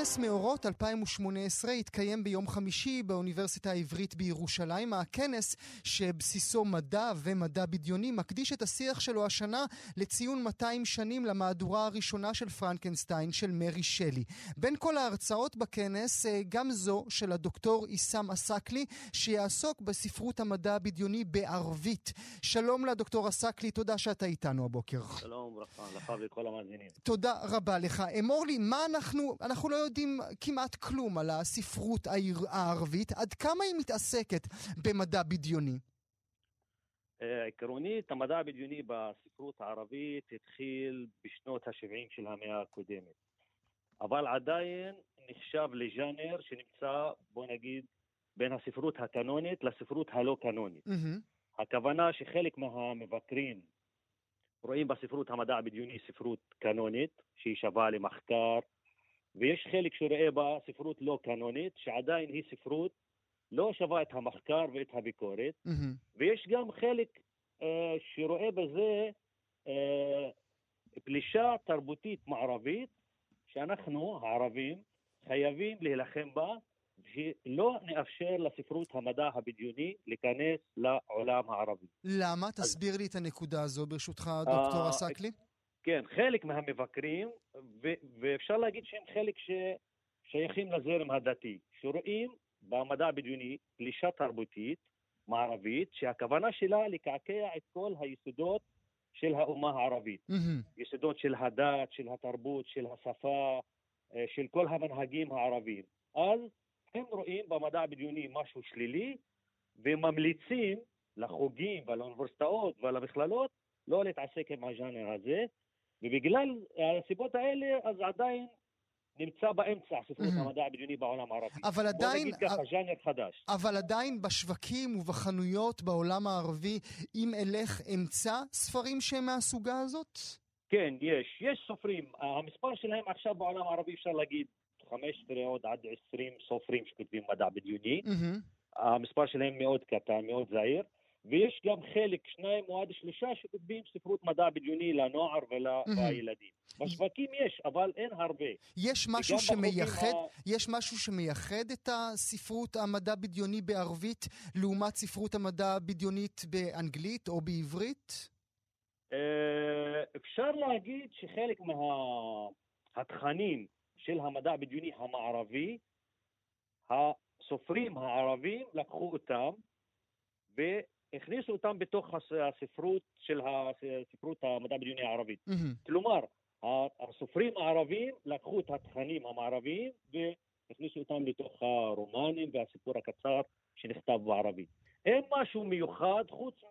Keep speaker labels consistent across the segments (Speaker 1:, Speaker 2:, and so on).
Speaker 1: כנס מאורות 2018 התקיים ביום חמישי באוניברסיטה העברית בירושלים. הכנס שבסיסו מדע ומדע בדיוני מקדיש את השיח שלו השנה לציון 200 שנים למהדורה הראשונה של פרנקנסטיין של מרי שלי. בין כל ההרצאות בכנס, אה, גם זו של הדוקטור עיסאם עסאקלי, שיעסוק בספרות המדע הבדיוני בערבית. שלום לדוקטור עסאקלי, תודה שאתה איתנו הבוקר.
Speaker 2: שלום וברכה, לך ולכל המאזינים.
Speaker 1: תודה רבה לך. אמור לי, מה אנחנו, אנחנו לא יודעים כמעט כלום על הספרות הערבית, עד כמה היא מתעסקת במדע בדיוני?
Speaker 2: אה, עקרונית, המדע הבדיוני בספרות הערבית התחיל בשנות ה-70 של המאה הקודמת, אבל עדיין נחשב לג'אנר שנמצא, בוא נגיד, בין הספרות הקנונית לספרות הלא קנונית. Mm-hmm. הכוונה שחלק מהמבקרים רואים בספרות המדע הבדיוני ספרות קנונית, שהיא שווה למחקר, ויש חלק שרואה בה ספרות לא קנונית, שעדיין היא ספרות לא שווה את המחקר ואת הביקורת, mm-hmm. ויש גם חלק uh, שרואה בזה uh, פלישה תרבותית מערבית, שאנחנו, הערבים, חייבים להילחם בה, שלא נאפשר לספרות המדע הבדיוני להיכנס לעולם הערבי.
Speaker 1: למה? תסביר אז... לי את הנקודה הזו ברשותך, דוקטור עסקלי.
Speaker 2: כן, חלק מהמבקרים, ו- ואפשר להגיד שהם חלק ששייכים לזרם הדתי, שרואים במדע הבדיוני פלישה תרבותית מערבית, שהכוונה שלה לקעקע את כל היסודות של האומה הערבית. Mm-hmm. יסודות של הדת, של התרבות, של השפה, אה, של כל המנהגים הערביים. אז הם רואים במדע הבדיוני משהו שלילי, וממליצים לחוגים ולאוניברסיטאות ולמכללות לא להתעסק עם הז'אנר הזה, ובגלל הסיבות האלה, אז עדיין נמצא באמצע ספרות המדע הבדיוני בעולם הערבי.
Speaker 1: אבל עדיין...
Speaker 2: בוא נגיד ככה, ז'אנר חדש.
Speaker 1: אבל עדיין בשווקים ובחנויות בעולם הערבי, אם אלך אמצע ספרים שהם מהסוגה הזאת?
Speaker 2: כן, יש. יש סופרים. המספר שלהם עכשיו בעולם הערבי, אפשר להגיד, 15 עוד עד 20 סופרים שכותבים מדע בדיוני. המספר שלהם מאוד קטן, מאוד זהיר. ויש גם חלק, שניים או עד שלושה, שכותבים ספרות מדע בדיוני לנוער ולילדים. בשווקים יש, אבל אין הרבה.
Speaker 1: יש משהו שמייחד, ה... יש משהו שמייחד את הספרות המדע בדיוני בערבית לעומת ספרות המדע הבדיונית באנגלית או בעברית?
Speaker 2: אה, אפשר להגיד שחלק מהתכנים של המדע הבדיוני המערבי, הסופרים הערבים לקחו אותם הכניסו אותם בתוך הספרות של הספרות המדע בדיוני הערבית. Mm-hmm. כלומר, הסופרים הערבים לקחו את התכנים המערביים והכניסו אותם לתוך הרומנים והסיפור הקצר שנכתב בערבית. אין משהו מיוחד חוץ מ...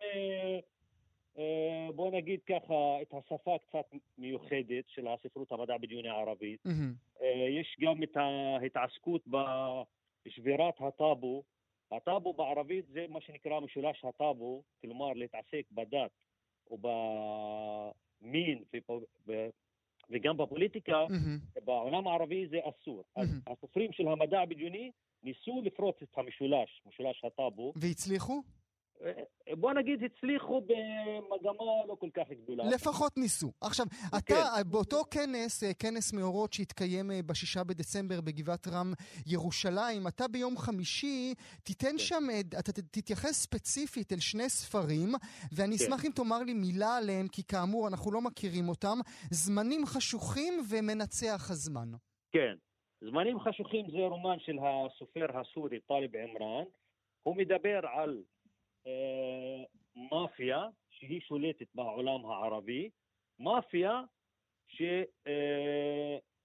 Speaker 2: אה, בוא נגיד ככה, את השפה קצת מיוחדת של הספרות המדע בדיוני הערבית. Mm-hmm. יש גם את ההתעסקות בשבירת הטאבו הטאבו בערבית זה מה שנקרא משולש הטאבו, כלומר להתעסק בדת ובמין וגם בפוליטיקה, mm-hmm. בעולם הערבי זה אסור. Mm-hmm. אז הסופרים של המדע הבדיוני ניסו לפרוץ את המשולש, משולש הטאבו.
Speaker 1: והצליחו?
Speaker 2: בוא נגיד, הצליחו במגמה לא כל כך גדולה.
Speaker 1: לפחות ניסו. עכשיו, כן. אתה, באותו כנס, אה, כנס מאורות שהתקיים אה, בשישה בדצמבר בגבעת רם ירושלים, אתה ביום חמישי תיתן כן. שם, אה, אתה תתייחס ספציפית אל שני ספרים, ואני כן. אשמח אם תאמר לי מילה עליהם, כי כאמור, אנחנו לא מכירים אותם. זמנים חשוכים ומנצח הזמן.
Speaker 2: כן. זמנים חשוכים זה רומן של הסופר הסורי טלב עמרן. הוא מדבר על אה, מאפיה שהיא שולטת בעולם הערבי, מאפיה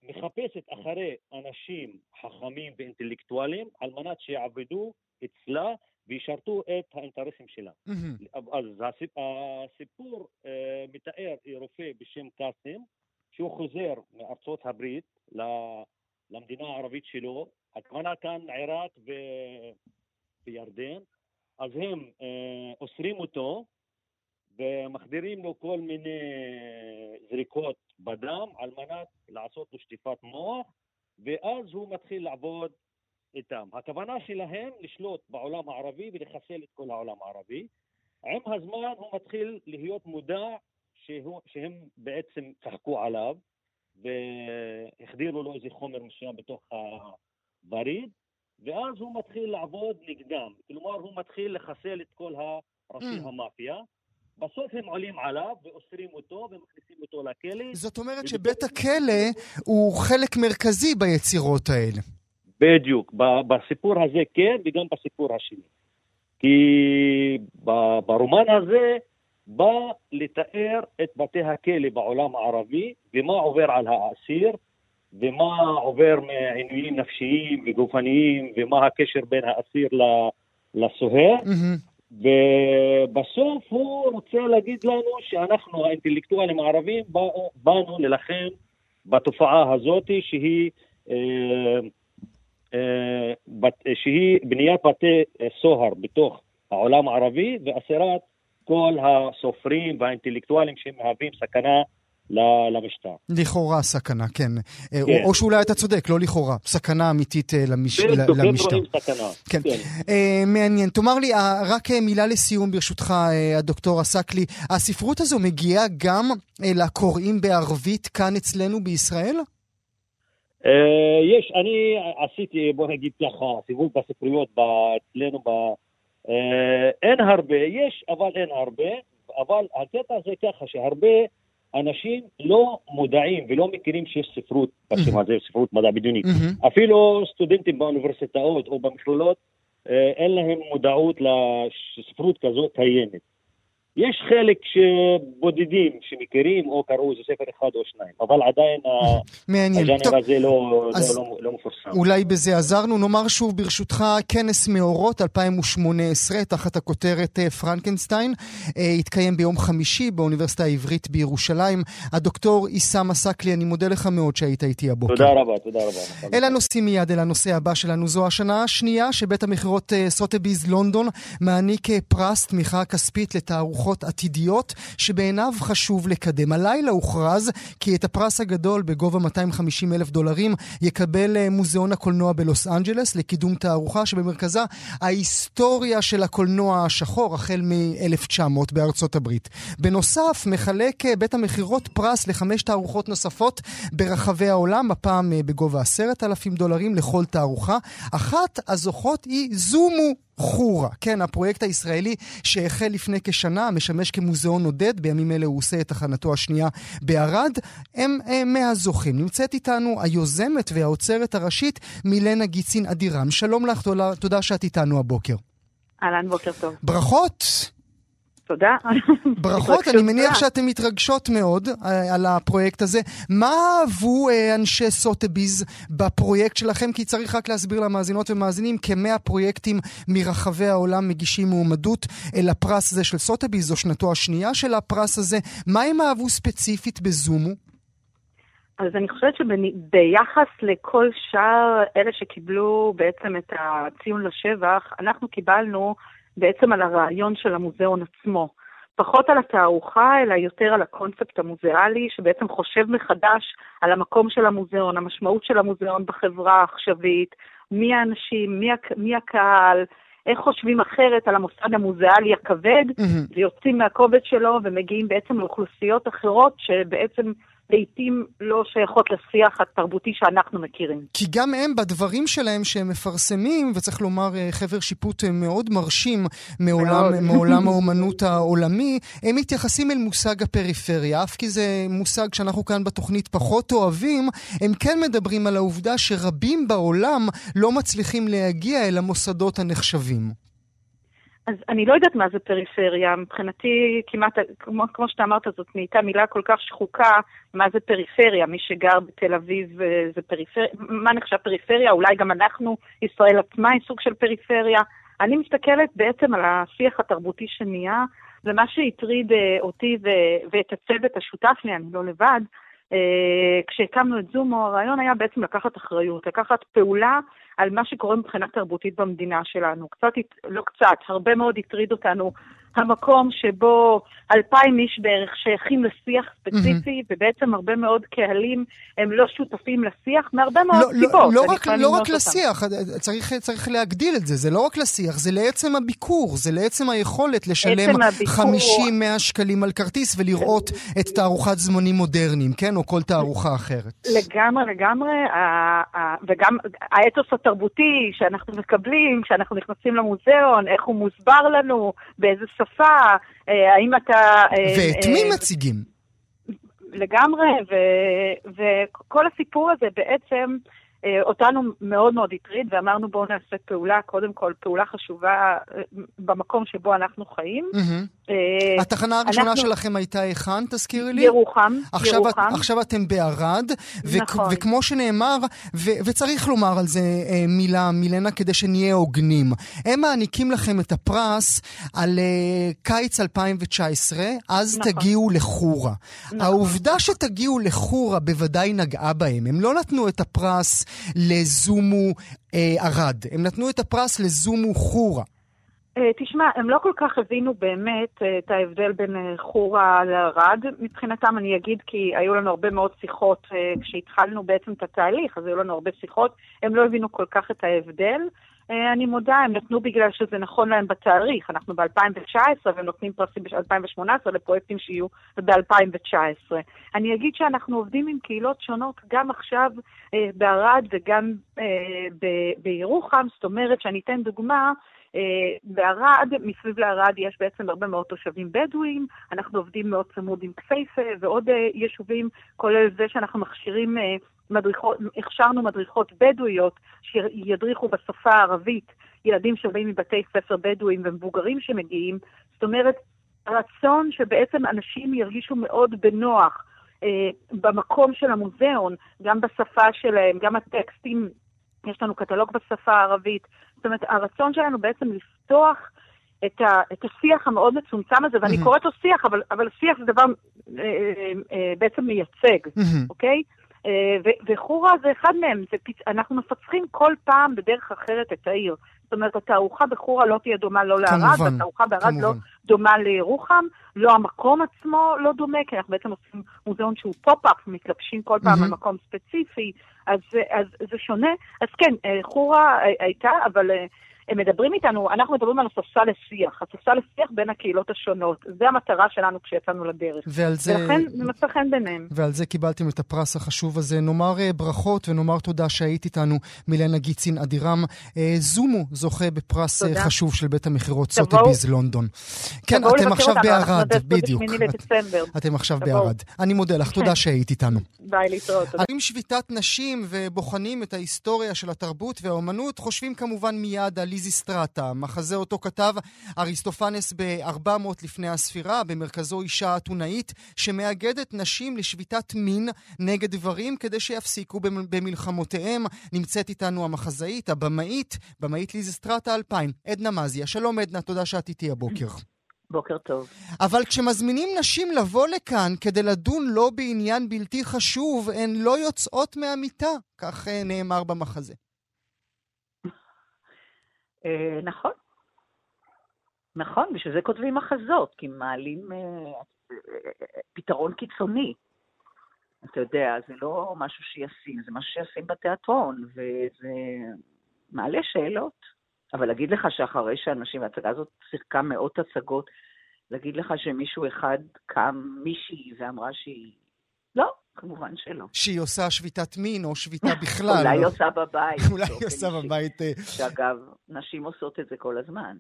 Speaker 2: שמחפשת אחרי אנשים חכמים ואינטלקטואלים על מנת שיעבדו אצלה וישרתו את האינטרסים שלה. אז הסיפור אה, מתאר רופא בשם קאסם, שהוא חוזר מארצות הברית למדינה הערבית שלו, הכוונה כאן עיראק וירדן, אז הם אה, אוסרים אותו ומחדירים לו כל מיני זריקות בדם על מנת לעשות לו שטיפת מוח, ואז הוא מתחיל לעבוד איתם. הכוונה שלהם לשלוט בעולם הערבי ולחסל את כל העולם הערבי. עם הזמן הוא מתחיל להיות מודע שהוא, שהם בעצם צחקו עליו והחדירו לו איזה חומר מסוים בתוך הווריד, ואז הוא מתחיל לעבוד נגדם. כלומר, הוא מתחיל לחסל את כל הראשי mm. המאפיה. בסוף הם עולים עליו ואוסרים אותו ומכניסים אותו לכלא.
Speaker 1: זאת אומרת שבית הכלא הוא חלק מרכזי ביצירות האלה.
Speaker 2: בדיוק. בסיפור הזה כן, וגם בסיפור השני. כי ברומן הזה בא לתאר את בתי הכלא בעולם הערבי ומה עובר על האסיר ומה עובר מעינויים נפשיים וגופניים ומה הקשר בין האסיר לסוהר. Mm-hmm. ובסוף הוא רוצה להגיד לנו שאנחנו האינטלקטואלים הערבים באו, באנו ללחם בתופעה הזאת שהיא, אה, אה, שהיא בניית בתי סוהר בתוך העולם הערבי ואסירת כל הסופרים והאינטלקטואלים שהם מהווים סכנה למשטר.
Speaker 1: לכאורה סכנה, כן. כן. או, או שאולי אתה צודק, לא לכאורה, סכנה אמיתית אה, למש... בדיוק, למשטר.
Speaker 2: בדיוק, סכנה.
Speaker 1: כן. כן. Uh, מעניין. תאמר לי, uh, רק מילה לסיום ברשותך, uh, הדוקטור עסקלי. הספרות הזו מגיעה גם uh, לקוראים בערבית כאן אצלנו בישראל?
Speaker 2: Uh, יש, אני עשיתי, בוא נגיד ככה, סיבוב בספריות אצלנו, ב, uh, אין הרבה, יש, אבל אין הרבה, אבל הקטע זה ככה, שהרבה אנשים לא מודעים ולא מכירים שיש ספרות בשם הזה, ספרות מדע בדיוני. אפילו סטודנטים באוניברסיטאות או במכללות, אה, אין להם מודעות לספרות כזאת קיימת. יש חלק שבודדים שמכירים או קראו איזה ספר אחד או שניים, אבל עדיין הז'אנר הזה לא, אז לא, לא, לא מפורסם.
Speaker 1: אולי בזה עזרנו. נאמר שוב ברשותך, כנס מאורות 2018 תחת הכותרת אה, פרנקנשטיין, אה, התקיים ביום חמישי באוניברסיטה העברית בירושלים. הדוקטור עיסאם עסקלי, אני מודה לך מאוד שהיית איתי הבוקר.
Speaker 2: תודה רבה, תודה רבה.
Speaker 1: אל הנושאים מיד, אל הנושא הבא שלנו. זו השנה השנייה שבית המכירות אה, סוטביז לונדון מעניק פרס תמיכה כספית לתערוכות. תערוכות עתידיות שבעיניו חשוב לקדם. הלילה הוכרז כי את הפרס הגדול בגובה 250 אלף דולרים יקבל אה, מוזיאון הקולנוע בלוס אנג'לס לקידום תערוכה שבמרכזה ההיסטוריה של הקולנוע השחור החל מ-1900 בארצות הברית. בנוסף, מחלק אה, בית המכירות פרס לחמש תערוכות נוספות ברחבי העולם, הפעם אה, בגובה עשרת אלפים דולרים לכל תערוכה. אחת הזוכות היא זומו חורה, כן, הפרויקט הישראלי שהחל לפני כשנה, משמש כמוזיאון עודד, בימים אלה הוא עושה את תחנתו השנייה בערד, הם, הם מהזוכים. נמצאת איתנו היוזמת והאוצרת הראשית מילנה גיצין אדירם. שלום לך, תודה, תודה שאת איתנו הבוקר.
Speaker 3: אהלן, בוקר טוב.
Speaker 1: ברכות.
Speaker 3: תודה.
Speaker 1: ברכות, אני מניח שאתן מתרגשות מאוד אה, על הפרויקט הזה. מה אהבו אה, אנשי סוטביז בפרויקט שלכם? כי צריך רק להסביר למאזינות ומאזינים, כמאה פרויקטים מרחבי העולם מגישים מועמדות לפרס הזה של סוטביז, זו שנתו השנייה של הפרס הזה. מה הם אהבו ספציפית בזומו?
Speaker 3: אז אני חושבת שביחס לכל שאר אלה שקיבלו בעצם את הציון לשבח, אנחנו קיבלנו בעצם על הרעיון של המוזיאון עצמו. פחות על התערוכה, אלא יותר על הקונספט המוזיאלי, שבעצם חושב מחדש על המקום של המוזיאון, המשמעות של המוזיאון בחברה העכשווית, מי האנשים, מי, הק... מי הקהל, איך חושבים אחרת על המוסד המוזיאלי הכבד, mm-hmm. ויוצאים מהכובד שלו ומגיעים בעצם לאוכלוסיות אחרות שבעצם לעיתים לא שייכות לשיח התרבותי שאנחנו מכירים.
Speaker 1: כי גם הם, בדברים שלהם שהם מפרסמים, וצריך לומר אה, חבר שיפוט אה, מאוד מרשים מעולם, מעולם האומנות העולמי, הם מתייחסים אל מושג הפריפריה, אף כי זה מושג שאנחנו כאן בתוכנית פחות אוהבים, הם כן מדברים על העובדה שרבים בעולם לא מצליחים להגיע אל המוסדות הנחשבים.
Speaker 3: אז אני לא יודעת מה זה פריפריה. מבחינתי, כמעט, כמו, כמו שאתה אמרת, זאת נהייתה מילה כל כך שחוקה, מה זה פריפריה? מי שגר בתל אביב אה, זה פריפריה, מה נחשב פריפריה? אולי גם אנחנו, ישראל עצמה היא סוג של פריפריה. אני מסתכלת בעצם על השיח התרבותי שנהיה, ומה שהטריד אה, אותי ואת הצוות השותף לי, אני לא לבד, כשהקמנו את זומו, הרעיון היה בעצם לקחת אחריות, לקחת פעולה על מה שקורה מבחינה תרבותית במדינה שלנו. קצת, לא קצת, הרבה מאוד הטריד אותנו המקום שבו אלפיים איש בערך שייכים לשיח ספציפי, mm-hmm. ובעצם הרבה מאוד קהלים הם לא שותפים לשיח, מהרבה מאוד
Speaker 1: לא,
Speaker 3: לא סיבות.
Speaker 1: לא, לא רק, לא רק לשיח, צריך, צריך להגדיל את זה, זה לא רק לשיח, זה לעצם הביקור, זה לעצם היכולת לשלם 50-100 שקלים על כרטיס ולראות את תערוכת זמנים מודרניים, כן? או כל תערוכה אחרת.
Speaker 3: לגמרי, לגמרי, וגם האתוס התרבותי שאנחנו מקבלים, כשאנחנו נכנסים למוזיאון, איך הוא מוסבר לנו, באיזה שפה, אה, האם אתה...
Speaker 1: אה, ואת מי אה, מציגים?
Speaker 3: לגמרי, וכל הסיפור הזה בעצם אותנו מאוד מאוד הטריד, ואמרנו בואו נעשה פעולה, קודם כל פעולה חשובה אה, במקום שבו אנחנו חיים.
Speaker 1: אה, התחנה הראשונה שלכם הייתה היכן, תזכירי לי?
Speaker 3: ירוחם,
Speaker 1: ירוחם. עכשיו אתם בערד, נכון. וכמו שנאמר, וצריך לומר על זה מילה, מילנה, כדי שנהיה הוגנים. הם מעניקים לכם את הפרס על קיץ 2019, אז נכון. תגיעו לחורה. נכון. העובדה שתגיעו לחורה בוודאי נגעה בהם. הם לא נתנו את הפרס לזומו אה, ערד. הם נתנו את הפרס לזומו חורה.
Speaker 3: Uh, תשמע, הם לא כל כך הבינו באמת uh, את ההבדל בין uh, חורה לערד. מבחינתם אני אגיד כי היו לנו הרבה מאוד שיחות כשהתחלנו בעצם את התהליך, אז היו לנו הרבה שיחות. הם לא הבינו כל כך את ההבדל. אה, אני מודה, הם נתנו בגלל שזה נכון להם בתאריך. אנחנו ב-2019 והם נותנים פרסים ב-2018 לפרויקטים שיהיו ב-2019. אני אגיד שאנחנו עובדים עם קהילות שונות גם עכשיו אה, בערד וגם אה, בירוחם, זאת אומרת שאני אתן דוגמה, בערד, מסביב לערד יש בעצם הרבה מאוד תושבים בדואים, אנחנו עובדים מאוד צמוד עם כסייפה ועוד יישובים, כולל זה שאנחנו מכשירים מדריכות, הכשרנו מדריכות בדואיות שידריכו בשפה הערבית ילדים שבאים מבתי ספר בדואים ומבוגרים שמגיעים. זאת אומרת, רצון שבעצם אנשים ירגישו מאוד בנוח אה, במקום של המוזיאון, גם בשפה שלהם, גם הטקסטים, יש לנו קטלוג בשפה הערבית. זאת אומרת, הרצון שלנו בעצם לפתוח את, ה, את השיח המאוד מצומצם הזה, ואני mm-hmm. קוראת לו שיח, אבל, אבל שיח זה דבר אה, אה, אה, בעצם מייצג, mm-hmm. אוקיי? אה, וחורה זה אחד מהם, זה פיצ... אנחנו מפצחים כל פעם בדרך אחרת את העיר. זאת אומרת, התערוכה בחורה לא תהיה דומה לא לערד, והתערוכה בערד לא דומה לירוחם, לא המקום עצמו לא דומה, כי אנחנו בעצם עושים מוזיאון שהוא פופ-אפ, מתלבשים כל פעם על מקום ספציפי, אז, אז זה שונה. אז כן, אה, חורה הייתה, אבל אה, הם מדברים איתנו, אנחנו מדברים על הספסל לשיח, הספסל לשיח בין הקהילות השונות. זו המטרה שלנו כשיצאנו לדרך. ועל זה... ולכן זה מצא חן ביניהם.
Speaker 1: ועל זה קיבלתם את הפרס החשוב הזה. נאמר אה, ברכות ונאמר תודה שהיית איתנו, מילנה גיצין אדירם. אה, זומו זוכה בפרס אה, תודה. חשוב של בית המכירות סוטביז לונדון. כן, אתם עכשיו בערד, בדיוק. אתם עכשיו בערד. אני מודה לך, תודה שהיית איתנו.
Speaker 3: ביי, להתראות.
Speaker 1: אם שביתת נשים ובוחנים את ההיסטוריה של התרבות והאומנות, חושבים כמובן מיד על ליזיסטרטה, מחזה אותו כתב אריסטופנס ב-400 לפני הספירה, במרכזו אישה אתונאית שמאגדת נשים לשביתת מין נגד גברים כדי שיפסיקו במלחמותיהם. נמצאת איתנו המחזאית, הבמאית, במאית ליזיסטרטה 2000, עדנה מזיה. שלום עדנה, תודה שאת איתי הבוקר.
Speaker 4: בוקר טוב.
Speaker 1: אבל כשמזמינים נשים לבוא לכאן כדי לדון לא בעניין בלתי חשוב, הן לא יוצאות מהמיטה, כך אה, נאמר במחזה.
Speaker 4: אה, נכון. נכון, בשביל זה כותבים מחזות, כי מעלים אה, פתרון קיצוני. אתה יודע, זה לא משהו שישים, זה משהו שישים בתיאטרון, וזה מעלה שאלות. אבל להגיד לך שאחרי שאנשים, ההצגה הזאת שיחקה מאות הצגות, להגיד לך שמישהו אחד קם, מישהי, ואמרה שהיא... לא, כמובן שלא.
Speaker 1: שהיא עושה שביתת מין או שביתה בכלל.
Speaker 4: אולי היא עושה בבית.
Speaker 1: אולי היא עושה בבית.
Speaker 4: שאגב, נשים עושות את זה כל הזמן.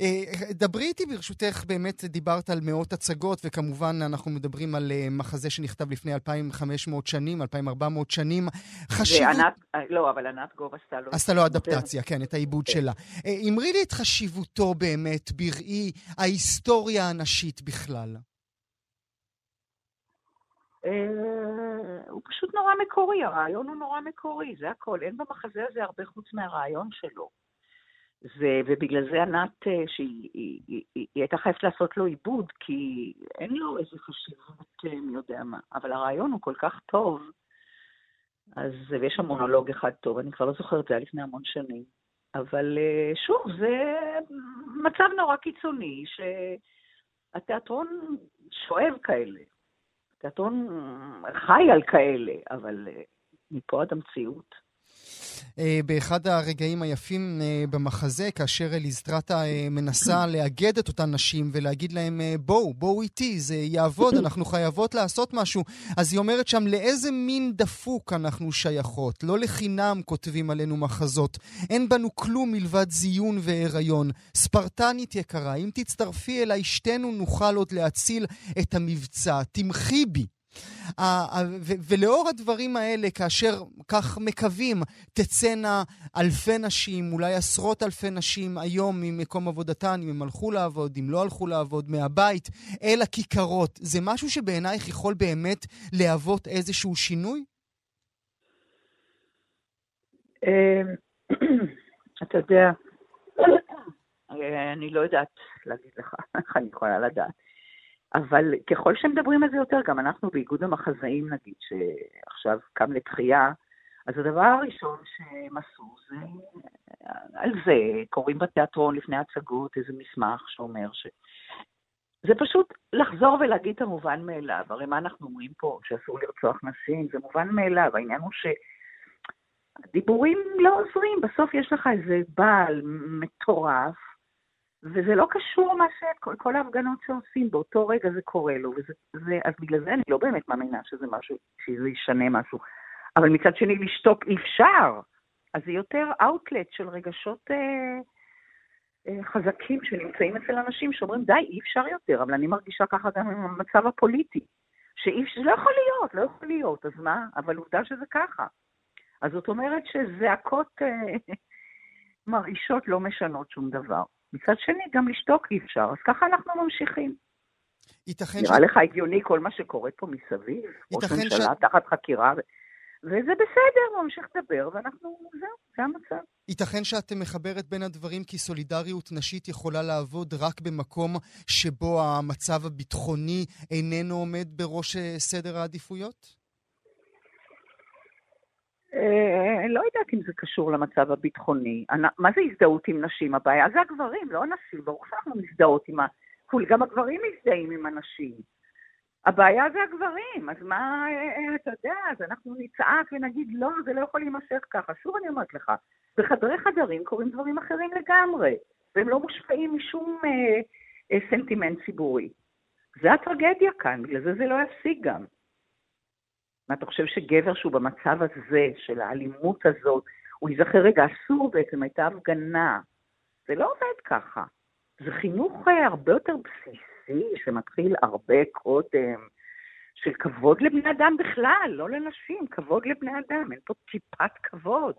Speaker 1: אה, דברי איתי ברשותך, באמת דיברת על מאות הצגות, וכמובן אנחנו מדברים על אה, מחזה שנכתב לפני 2,500 שנים, 2,400 שנים.
Speaker 4: חשיבות... וענת, לא, אבל ענת גוב עשתה לו...
Speaker 1: עשתה לו אדפטציה, כן, את העיבוד כן. שלה. אמרי לי את חשיבותו באמת בראי ההיסטוריה הנשית בכלל.
Speaker 4: הוא פשוט נורא מקורי, הרעיון הוא נורא מקורי, זה הכל. אין במחזה הזה הרבה חוץ מהרעיון שלו. זה, ובגלל זה ענת, אה, שהיא היא, היא, היא הייתה חייבת לעשות לו עיבוד, כי אין לו איזה חשיבות אה, מי יודע מה. אבל הרעיון הוא כל כך טוב, אז יש שם מונולוג אחד טוב, אני כבר לא זוכרת, זה היה לפני המון שנים. אבל אה, שוב, זה מצב נורא קיצוני, שהתיאטרון שואב כאלה. התיאטרון חי על כאלה, אבל מפה עד המציאות.
Speaker 1: אה, באחד הרגעים היפים אה, במחזה, כאשר אליסטרטה אה, מנסה לאגד את אותן נשים ולהגיד להם, בואו, בואו איתי, זה יעבוד, אנחנו חייבות לעשות משהו. אז היא אומרת שם, לאיזה מין דפוק אנחנו שייכות? לא לחינם כותבים עלינו מחזות. אין בנו כלום מלבד זיון והיריון. ספרטנית יקרה, אם תצטרפי אליי, שתינו נוכל עוד להציל את המבצע. תמחי בי. ולאור הדברים האלה, כאשר כך מקווים תצאנה אלפי נשים, אולי עשרות אלפי נשים היום ממקום עבודתן, אם הם הלכו לעבוד, אם לא הלכו לעבוד, מהבית, אל הכיכרות, זה משהו שבעינייך יכול באמת להוות איזשהו שינוי?
Speaker 4: אמ, אתה יודע, אני לא יודעת להגיד לך איך אני יכולה לדעת. אבל ככל שמדברים על זה יותר, גם אנחנו באיגוד המחזאים נגיד, שעכשיו קם לתחייה, אז הדבר הראשון שהם עשו זה, על זה קוראים בתיאטרון לפני הצגות איזה מסמך שאומר ש... זה פשוט לחזור ולהגיד את המובן מאליו. הרי מה אנחנו אומרים פה? שאסור לרצוח נשים, זה מובן מאליו. העניין הוא שדיבורים לא עוזרים. בסוף יש לך איזה בעל מטורף וזה לא קשור מה ש... כל, כל ההפגנות שעושים, באותו רגע זה קורה לו, וזה, זה, אז בגלל זה אני לא באמת מאמינה שזה משהו, שזה ישנה משהו. אבל מצד שני, לשתוק אי אפשר. אז זה יותר אאוטלט של רגשות אה, אה, חזקים שנמצאים אצל אנשים שאומרים, די, אי אפשר יותר, אבל אני מרגישה ככה גם עם המצב הפוליטי. שאי אפשר, לא יכול להיות, לא יכול להיות, אז מה? אבל עובדה שזה ככה. אז זאת אומרת שזעקות אה, מרעישות לא משנות שום דבר. מצד שני, גם לשתוק אי אפשר, אז ככה אנחנו ממשיכים. ייתכן נראה ש... לך הגיוני כל מה שקורה פה מסביב? ראש ממשלה ש... תחת חקירה, וזה בסדר, הוא ממשיך לדבר, ואנחנו, זהו, זה המצב.
Speaker 1: ייתכן שאת מחברת בין הדברים כי סולידריות נשית יכולה לעבוד רק במקום שבו המצב הביטחוני איננו עומד בראש אה, סדר העדיפויות?
Speaker 4: אה, לא יודעת אם זה קשור למצב הביטחוני. מה זה הזדהות עם נשים? הבעיה זה הגברים, לא הנשים. ברור שאנחנו מזדהות עם ה... גם הגברים מזדהים עם הנשים. הבעיה זה הגברים, אז מה, אה, אתה יודע, אז אנחנו נצעק ונגיד, לא, זה לא יכול להימשך ככה. שוב אני אומרת לך, בחדרי חדרים קורים דברים אחרים לגמרי, והם לא מושפעים משום אה, אה, סנטימנט ציבורי. זה הטרגדיה כאן, בגלל זה זה לא יפסיק גם. מה, אתה חושב שגבר שהוא במצב הזה, של האלימות הזאת, הוא ייזכר, רגע, אסור בעצם, הייתה הפגנה. זה לא עובד ככה. זה חינוך אה, הרבה יותר בסיסי, שמתחיל הרבה קודם, של כבוד לבני אדם בכלל, לא לנשים, כבוד לבני אדם, אין פה טיפת כבוד.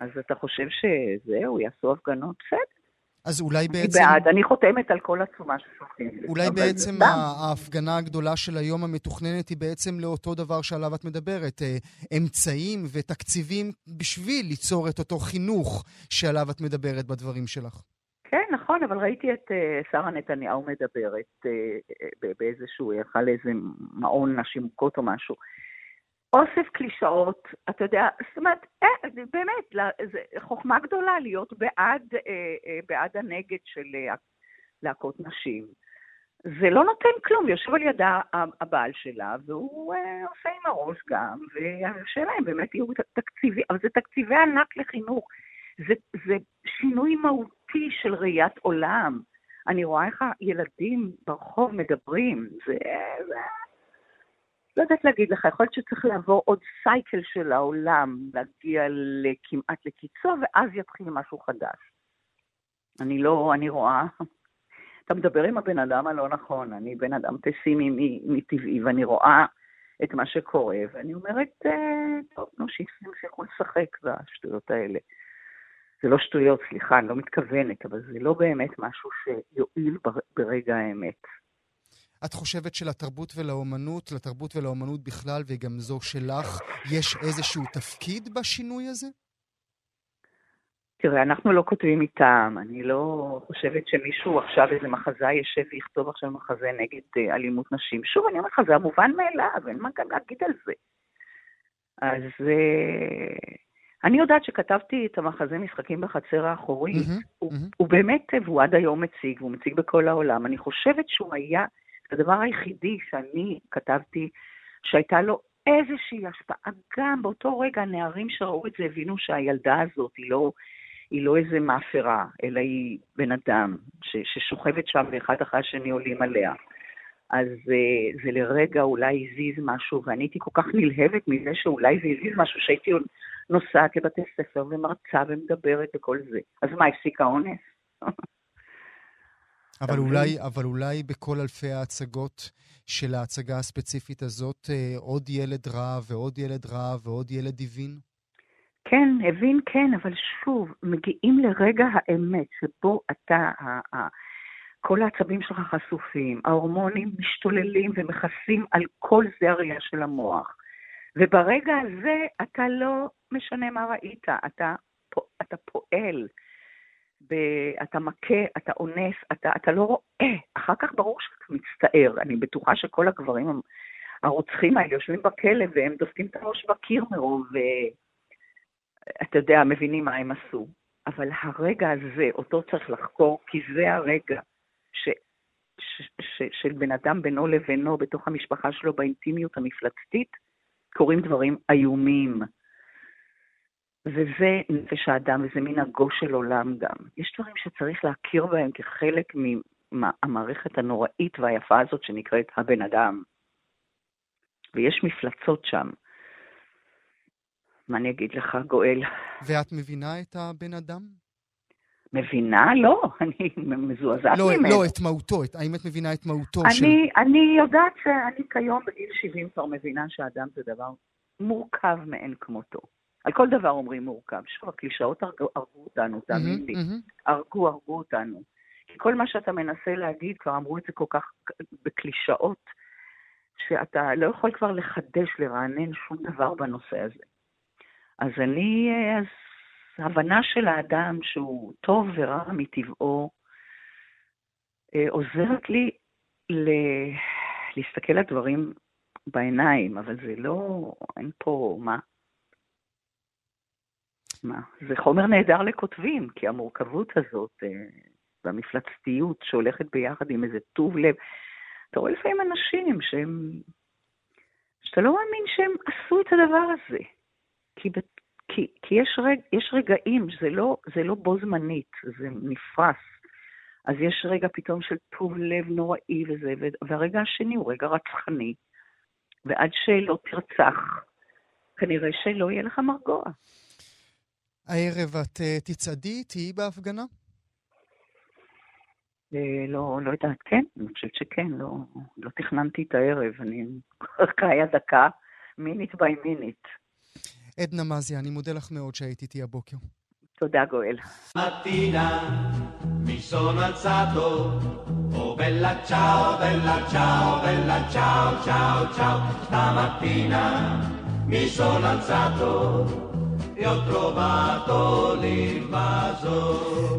Speaker 4: אז אתה חושב שזהו, יעשו הפגנות? בסדר.
Speaker 1: אז אולי בעצם...
Speaker 4: אני בעד, אני חותמת על כל עצומה ששולחים
Speaker 1: אולי בעצם זה ההפגנה הגדולה של היום המתוכננת היא בעצם לאותו דבר שעליו את מדברת, אה, אמצעים ותקציבים בשביל ליצור את אותו חינוך שעליו את מדברת בדברים שלך.
Speaker 4: כן, נכון, אבל ראיתי את uh, שרה נתניהו מדברת uh, באיזשהו, היא הלכה לאיזה מעון נשים מוכות או משהו. אוסף קלישאות, אתה יודע, זאת אומרת, אה, באמת, זה חוכמה גדולה להיות בעד, אה, אה, בעד הנגד של להקות נשים. זה לא נותן כלום, יושב על ידה הבעל שלה, והוא אה, עושה עם הראש גם, והשאלה אם באמת יהיו תקציבי, אבל זה תקציבי ענק לחינוך. זה, זה שינוי מהותי של ראיית עולם. אני רואה איך הילדים ברחוב מדברים, זה, זה לא יודעת להגיד לך, יכול להיות שצריך לעבור עוד סייקל של העולם, להגיע כמעט לקיצו, ואז יתחיל משהו חדש. אני לא, אני רואה, אתה מדבר עם הבן אדם הלא נכון, אני בן אדם פסימי מטבעי, ואני רואה את מה שקורה, ואני אומרת, אה, טוב, נו, שימשיכו לשחק בשטויות האלה. זה לא שטויות, סליחה, אני לא מתכוונת, אבל זה לא באמת משהו שיועיל ברגע האמת.
Speaker 1: את חושבת שלתרבות ולאומנות, לתרבות ולאומנות בכלל, וגם זו שלך, יש איזשהו תפקיד בשינוי הזה?
Speaker 4: תראה, אנחנו לא כותבים איתם, אני לא חושבת שמישהו עכשיו, איזה מחזאי יושב ויכתוב עכשיו מחזה נגד אה, אלימות נשים. שוב, אני אומרת לך, זה המובן מאליו, אין מה גם להגיד על זה. אז uh, אני יודעת שכתבתי את המחזה משחקים בחצר האחורית, mm-hmm, הוא, mm-hmm. הוא באמת, והוא עד היום מציג, והוא מציג בכל העולם. אני חושבת שהוא היה הדבר היחידי שאני כתבתי, שהייתה לו איזושהי השפעה, גם באותו רגע הנערים שראו את זה הבינו שהילדה הזאת היא לא, היא לא איזה מאפרה, אלא היא בן אדם ש, ששוכבת שם ואחד אחרי השני עולים עליה. אז uh, זה לרגע אולי הזיז משהו, ואני הייתי כל כך נלהבת מזה שאולי זה הזיז משהו, שהייתי נוסעת לבתי ספר ומרצה ומדברת וכל זה. אז מה, הפסיק האונס?
Speaker 1: אבל אולי, אבל אולי בכל אלפי ההצגות של ההצגה הספציפית הזאת, אה, עוד ילד רע ועוד ילד רע ועוד ילד הבין?
Speaker 4: כן, הבין כן, אבל שוב, מגיעים לרגע האמת שבו אתה, כל העצבים שלך חשופים, ההורמונים משתוללים ומכסים על כל זריה של המוח. וברגע הזה אתה לא משנה מה ראית, אתה, אתה פועל. ב, אתה מכה, אתה אונס, אתה, אתה לא רואה. אחר כך ברור שאתה מצטער. אני בטוחה שכל הגברים הרוצחים האלה יושבים בכלא והם דופקים את הראש בקיר מרוב, אתה יודע, מבינים מה הם עשו. אבל הרגע הזה, אותו צריך לחקור, כי זה הרגע ש, ש, ש, של בן אדם בינו לבינו, בתוך המשפחה שלו, באינטימיות המפלצתית, קורים דברים איומים. וזה נפש האדם, וזה מנהגו של עולם גם. יש דברים שצריך להכיר בהם כחלק מהמערכת הנוראית והיפה הזאת שנקראת הבן אדם. ויש מפלצות שם. מה אני אגיד לך, גואל?
Speaker 1: ואת מבינה את הבן אדם?
Speaker 4: מבינה? לא, אני מזועזעת
Speaker 1: לא, ממנו. לא, את מהותו, את, האם את מבינה את מהותו
Speaker 4: אני,
Speaker 1: של...
Speaker 4: אני יודעת שאני כיום בגיל 70 כבר מבינה שאדם זה דבר מורכב מאין כמותו. על כל דבר אומרים מורכב. שוב, הקלישאות הרגו, הרגו אותנו, תאמין לי. הרגו, הרגו אותנו. כי כל מה שאתה מנסה להגיד, כבר אמרו את זה כל כך בקלישאות, שאתה לא יכול כבר לחדש, לרענן שום דבר בנושא הזה. אז אני, אז הבנה של האדם שהוא טוב ורע מטבעו, אה, עוזרת לי ל... להסתכל על דברים בעיניים, אבל זה לא, אין פה, מה? מה? זה חומר נהדר לכותבים, כי המורכבות הזאת אה, והמפלצתיות שהולכת ביחד עם איזה טוב לב, אתה רואה לפעמים אנשים שהם, שאתה לא מאמין שהם עשו את הדבר הזה. כי, כי, כי יש, רג, יש רגעים, זה לא, זה לא בו זמנית, זה נפרס. אז יש רגע פתאום של טוב לב נוראי וזה, והרגע השני הוא רגע רצחני, ועד שלא תרצח, כנראה שלא יהיה לך מרגוע.
Speaker 1: הערב את uh, תצעדי, תהיי בהפגנה?
Speaker 4: אה, לא, לא יודעת, כן, אני חושבת שכן, לא, לא תכננתי את הערב, אני חיה דקה, מינית ביי מינית.
Speaker 1: עדנה מזיה, אני מודה לך מאוד שהיית איתי הבוקר.
Speaker 4: תודה, גואל. mi sono alzato, oh bella ciao, bella ciao, bella ciao, ciao, ciao, stamattina mi sono alzato.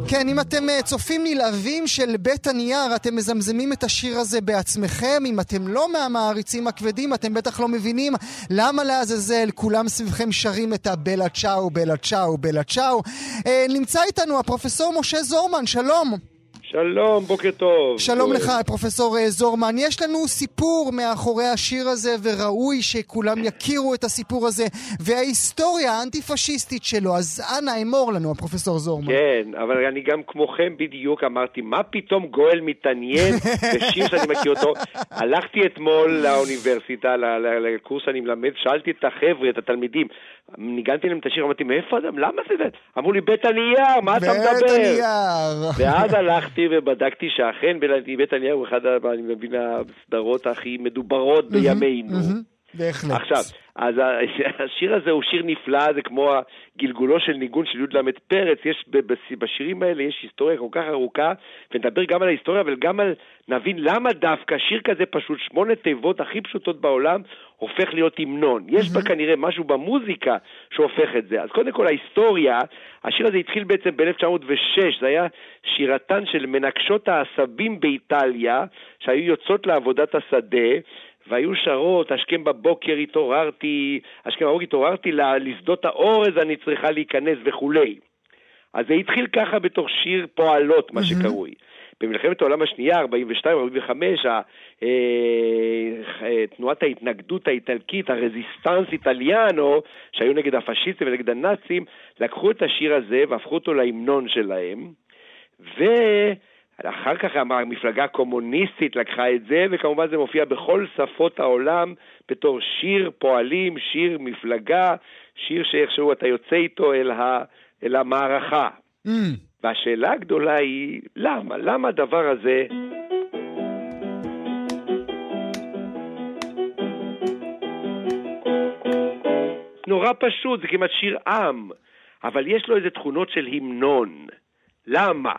Speaker 1: כן, אם אתם אה, צופים נלהבים של בית הנייר, אתם מזמזמים את השיר הזה בעצמכם. אם אתם לא מהמעריצים הכבדים, אתם בטח לא מבינים למה לעזאזל כולם סביבכם שרים את הבלה צ'או, בלה צ'או, בלה צ'או. אה, נמצא איתנו הפרופסור משה זורמן, שלום.
Speaker 5: שלום, בוקר טוב.
Speaker 1: שלום לך, פרופסור אה, זורמן. יש לנו סיפור מאחורי השיר הזה, וראוי שכולם יכירו את הסיפור הזה, וההיסטוריה האנטי-פשיסטית שלו. אז אנא, אמור לנו, הפרופסור זורמן.
Speaker 5: כן, אבל אני גם כמוכם בדיוק אמרתי, מה פתאום גואל מתעניין בשיר שאני מכיר אותו? הלכתי אתמול לאוניברסיטה, לקורס שאני מלמד, שאלתי את החבר'ה, את התלמידים, ניגנתי להם את השיר, אמרתי, מאיפה אדם? למה זה? אמרו לי, בית הנייר, מה אתה מדבר?
Speaker 1: בית הנייר.
Speaker 5: ואז הלכתי ובדקתי שאכן בית הנייר הוא אחד, אני מבין, הסדרות הכי מדוברות בימינו.
Speaker 1: בהחלט.
Speaker 5: עכשיו, אז השיר הזה הוא שיר נפלא, זה כמו גלגולו של ניגון של י"ל פרץ, יש בשירים האלה יש היסטוריה כל כך ארוכה, ונדבר גם על ההיסטוריה, אבל גם על, נבין למה דווקא שיר כזה פשוט, שמונה תיבות הכי פשוטות בעולם, הופך להיות המנון. יש בה כנראה משהו במוזיקה שהופך את זה. אז קודם כל ההיסטוריה, השיר הזה התחיל בעצם ב-1906, זה היה שירתן של מנקשות העשבים באיטליה, שהיו יוצאות לעבודת השדה, והיו שרות, השכם בבוקר התעוררתי, השכם בבוקר התעוררתי לשדות האורז, אני צריכה להיכנס וכולי. אז זה התחיל ככה בתור שיר פועלות, מה שקרוי. במלחמת העולם השנייה, 42-45, אה, תנועת ההתנגדות האיטלקית, הרזיסטנס איטליאנו, שהיו נגד הפשיסטים ונגד הנאצים, לקחו את השיר הזה והפכו אותו להמנון שלהם, ו... אחר כך המפלגה הקומוניסטית לקחה את זה, וכמובן זה מופיע בכל שפות העולם בתור שיר פועלים, שיר מפלגה, שיר שאיכשהו אתה יוצא איתו אל, ה, אל המערכה. Mm. והשאלה הגדולה היא, למה? למה הדבר הזה... נורא פשוט, זה כמעט שיר עם, אבל יש לו איזה תכונות של המנון. למה?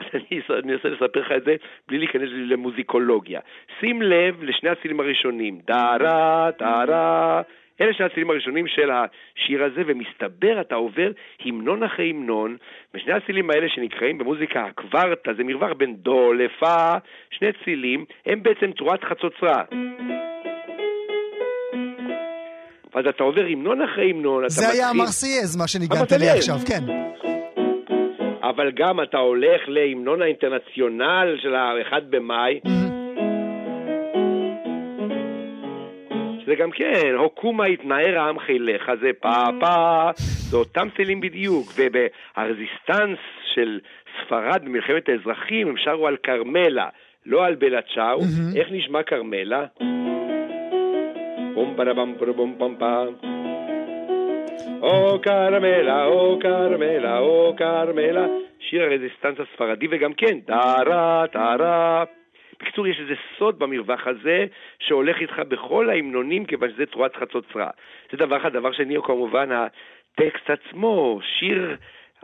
Speaker 5: אני אנסה לספר לך את זה בלי להיכנס למוזיקולוגיה. שים לב לשני הצילים הראשונים, דארה, טהרה, אלה שני הצילים הראשונים של השיר הזה, ומסתבר, אתה עובר המנון אחרי המנון, ושני הצילים האלה שנקראים במוזיקה הקוורטה, זה מרווח בין דו לפה, שני צילים, הם בעצם צורת חצוצרה. אז אתה עובר המנון אחרי המנון,
Speaker 1: זה היה המרסייז, מה שניגנת לי עכשיו, כן.
Speaker 5: אבל גם אתה הולך להמנון האינטרנציונל של ה-1 במאי, שזה גם כן, הוקומה התנער העם חיליך, זה פה פה, זה אותם צלילים בדיוק, ובהרזיסטנס של ספרד במלחמת האזרחים הם שרו על כרמלה, לא על בלצ'או, איך נשמע כרמלה? בום בום בום בום בום או כרמלה, או כרמלה, או כרמלה, שיר הרזיסטנס הספרדי, וגם כן, טרה, טרה. בקיצור, יש איזה סוד במרווח הזה שהולך איתך בכל ההמנונים, כיוון שזה תרועת חצוצרה. זה דבר אחד. דבר שני, הוא כמובן הטקסט עצמו, שיר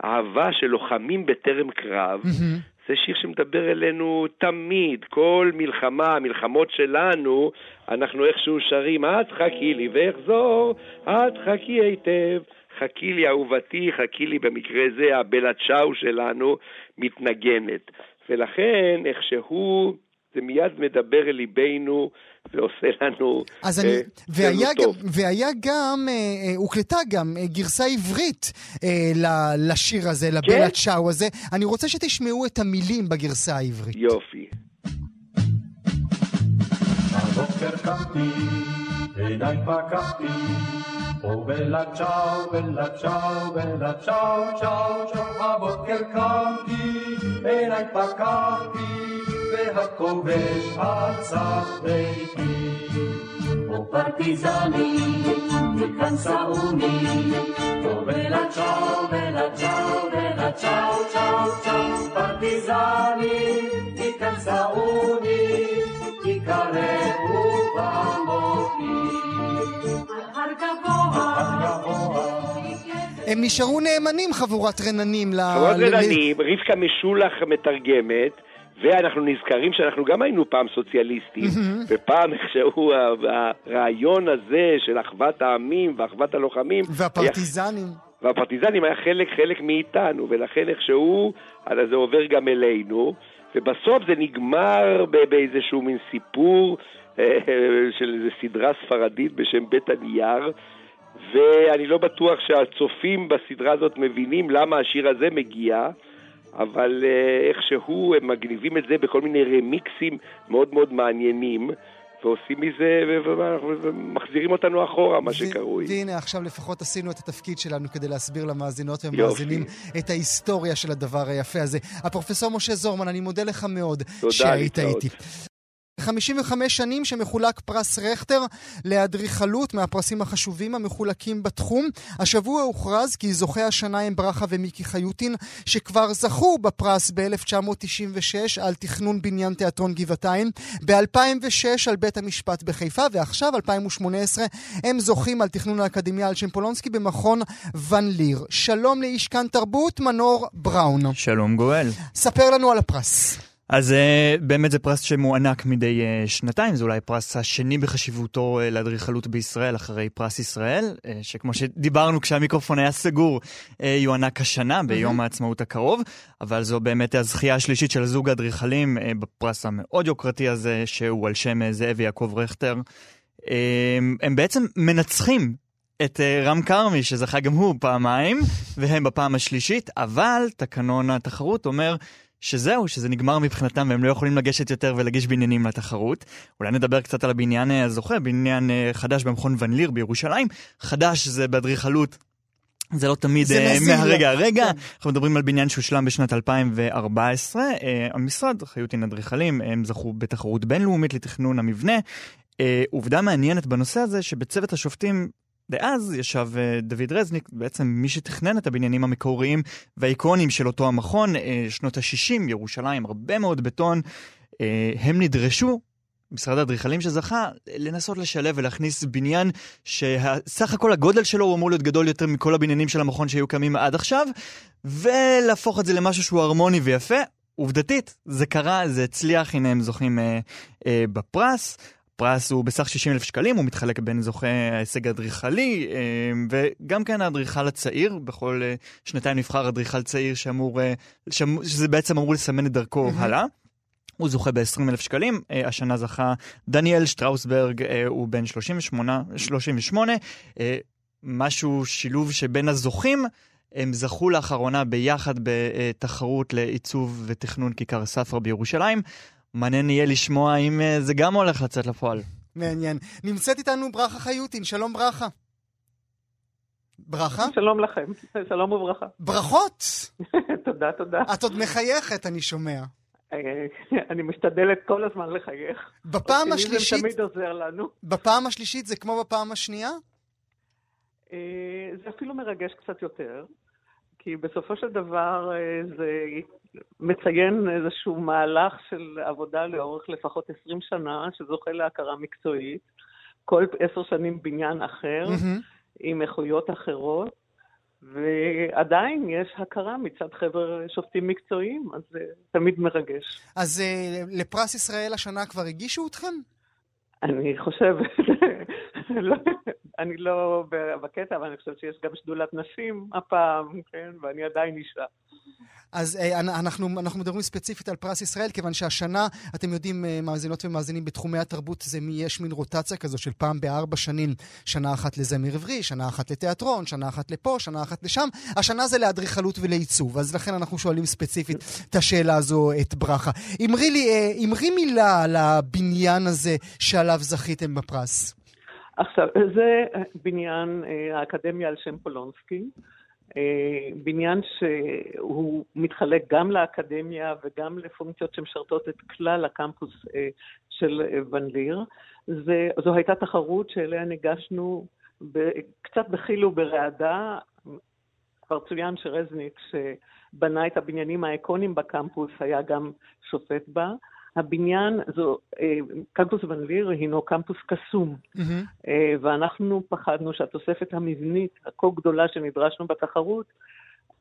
Speaker 5: אהבה של לוחמים בטרם קרב. Mm-hmm. זה שיר שמדבר אלינו תמיד, כל מלחמה, המלחמות שלנו, אנחנו איכשהו שרים, את חכי לי ואחזור, את חכי היטב. חכי לי אהובתי, חכי לי במקרה זה הבלת שואו שלנו מתנגנת. ולכן איכשהו זה מיד מדבר אל ליבנו ועושה לנו
Speaker 1: אז אני, אה, והיה, טוב. גם, והיה גם, אה, אה, הוקלטה גם אה, גרסה עברית אה, לשיר הזה, לבלת כן? שאו הזה. אני רוצה שתשמעו את המילים בגרסה העברית.
Speaker 5: יופי.
Speaker 6: הבוקר קמתי, עיניי פקחתי, או בלה צ'או, בלה צ'או, בלה צ'או, צ'או, צ'או, הבוקר קמתי, עיניי פקחתי, והכובש עצח ביתי. Partigiani di Cansauni, oh bella ciao, bella ciao, bella ciao, ciao, ciao, partigiani di Cansauni, chi carebu bamboki.
Speaker 1: הם נשארו נאמנים, חבורת רננים.
Speaker 5: חבורת רננים, רבקה משולח מתרגמת. ואנחנו נזכרים שאנחנו גם היינו פעם סוציאליסטים, ופעם איכשהו הרעיון הזה של אחוות העמים ואחוות הלוחמים...
Speaker 1: והפרטיזנים. היה,
Speaker 5: והפרטיזנים היה חלק, חלק מאיתנו, ולכן איכשהו, זה עובר גם אלינו, ובסוף זה נגמר באיזשהו מין סיפור אה, של איזו סדרה ספרדית בשם בית הנייר, ואני לא בטוח שהצופים בסדרה הזאת מבינים למה השיר הזה מגיע. אבל אה, איכשהו הם מגניבים את זה בכל מיני רמיקסים מאוד מאוד מעניינים. ועושים מזה, ומחזירים אותנו אחורה, מה שקרוי.
Speaker 1: והנה, עכשיו לפחות עשינו את התפקיד שלנו כדי להסביר למאזינות ומאזינים את ההיסטוריה של הדבר היפה הזה. הפרופסור משה זורמן, אני מודה לך מאוד שהיית איתי. 55 שנים שמחולק פרס רכטר לאדריכלות מהפרסים החשובים המחולקים בתחום. השבוע הוכרז כי זוכי השנה הם ברכה ומיקי חיוטין, שכבר זכו בפרס ב-1996 על תכנון בניין תיאטרון גבעתיים, ב-2006 על בית המשפט בחיפה, ועכשיו, 2018, הם זוכים על תכנון האקדמיה על שם פולונסקי במכון ון ליר. שלום לאיש כאן תרבות, מנור בראון.
Speaker 7: שלום גואל.
Speaker 1: ספר לנו על הפרס.
Speaker 7: אז uh, באמת זה פרס שמוענק מדי uh, שנתיים, זה אולי הפרס השני בחשיבותו uh, לאדריכלות בישראל, אחרי פרס ישראל, שכמו שדיברנו כשהמיקרופון היה סגור, יוענק השנה, ביום mm-hmm. העצמאות הקרוב, אבל זו באמת הזכייה השלישית של זוג האדריכלים בפרס המאוד יוקרתי הזה, שהוא על שם זאב יעקב רכטר. Uh, הם בעצם מנצחים את רם כרמי, שזכה גם הוא פעמיים, והם בפעם השלישית, אבל תקנון התחרות אומר שזהו, שזה נגמר מבחינתם והם לא יכולים לגשת יותר ולהגיש בניינים לתחרות. אולי נדבר קצת על הבניין אה, הזוכה, בניין אה, חדש במכון ון ליר בירושלים. חדש זה באדריכלות זה לא תמיד זה uh, מהרגע הרגע, כן. אנחנו מדברים על בניין שהושלם בשנת 2014. Uh, המשרד, חיותין אדריכלים, הם זכו בתחרות בינלאומית לתכנון המבנה. Uh, עובדה מעניינת בנושא הזה, שבצוות השופטים דאז ישב אה, דוד רזניק, בעצם מי שתכנן את הבניינים המקוריים והאיקונים של אותו המכון, אה, שנות ה-60, ירושלים, הרבה מאוד בטון. אה, הם נדרשו משרד האדריכלים שזכה, לנסות לשלב ולהכניס בניין שסך הכל הגודל שלו הוא אמור להיות גדול יותר מכל הבניינים של המכון שהיו קמים עד עכשיו, ולהפוך את זה למשהו שהוא הרמוני ויפה. עובדתית, זה קרה, זה הצליח, הנה הם זוכים אה, אה, בפרס. הפרס הוא בסך 60 אלף שקלים, הוא מתחלק בין זוכי ההישג האדריכלי, אה, וגם כן האדריכל הצעיר, בכל אה, שנתיים נבחר אדריכל צעיר שאמור, אה, שזה בעצם אמור לסמן את דרכו mm-hmm. הלאה. הוא זוכה ב-20 אלף שקלים, השנה זכה דניאל שטראוסברג, הוא בן 38, 38 משהו, שילוב שבין הזוכים, הם זכו לאחרונה ביחד בתחרות לעיצוב ותכנון כיכר ספרא בירושלים. מעניין יהיה לשמוע אם uh, זה גם הולך לצאת לפועל.
Speaker 1: מעניין. נמצאת איתנו ברכה חיוטין, שלום ברכה. ברכה?
Speaker 8: שלום לכם, שלום וברכה.
Speaker 1: ברכות!
Speaker 8: תודה, תודה.
Speaker 1: את עוד מחייכת, אני שומע.
Speaker 8: אה, אני משתדלת כל הזמן לחייך.
Speaker 1: בפעם השלישית...
Speaker 8: זה תמיד עוזר לנו.
Speaker 1: בפעם השלישית זה כמו בפעם השנייה?
Speaker 8: אה, זה אפילו מרגש קצת יותר, כי בסופו של דבר זה מציין איזשהו מהלך של עבודה לאורך לפחות 20 שנה, שזוכה להכרה מקצועית. כל עשר שנים בניין אחר, mm-hmm. עם איכויות אחרות, ועדיין יש הכרה מצד חבר שופטים מקצועיים, אז זה תמיד מרגש.
Speaker 1: אז uh, לפרס ישראל השנה כבר הגישו אתכם?
Speaker 8: אני חושבת, אני לא בקטע, אבל אני חושבת שיש גם שדולת נשים הפעם, כן, ואני עדיין אישה.
Speaker 1: אז אה, אנחנו, אנחנו מדברים ספציפית על פרס ישראל, כיוון שהשנה, אתם יודעים, אה, מאזינות ומאזינים, בתחומי התרבות זה, יש מין רוטציה כזו של פעם בארבע שנים, שנה אחת לזמר עברי, שנה אחת לתיאטרון, שנה אחת לפה, שנה אחת לשם. השנה זה לאדריכלות ולעיצוב, אז לכן אנחנו שואלים ספציפית את השאלה הזו, את ברכה. אמרי לי, אה, אמרי מילה על הבניין הזה שעליו זכיתם בפרס.
Speaker 8: עכשיו, זה בניין האקדמיה על שם פולונסקי. אה, בניין שהוא מתחלק גם לאקדמיה וגם לפונקציות שמשרתות את כלל הקמפוס אה, של ון ליר. זו הייתה תחרות שאליה ניגשנו קצת בחיל וברעדה. כבר צוין שרזניק, שבנה את הבניינים האיקונים בקמפוס, היה גם שופט בה. הבניין, זו, אה, קמפוס ון ליר הינו קמפוס קסום, mm-hmm. ואנחנו פחדנו שהתוספת המבנית הכה גדולה שנדרשנו בתחרות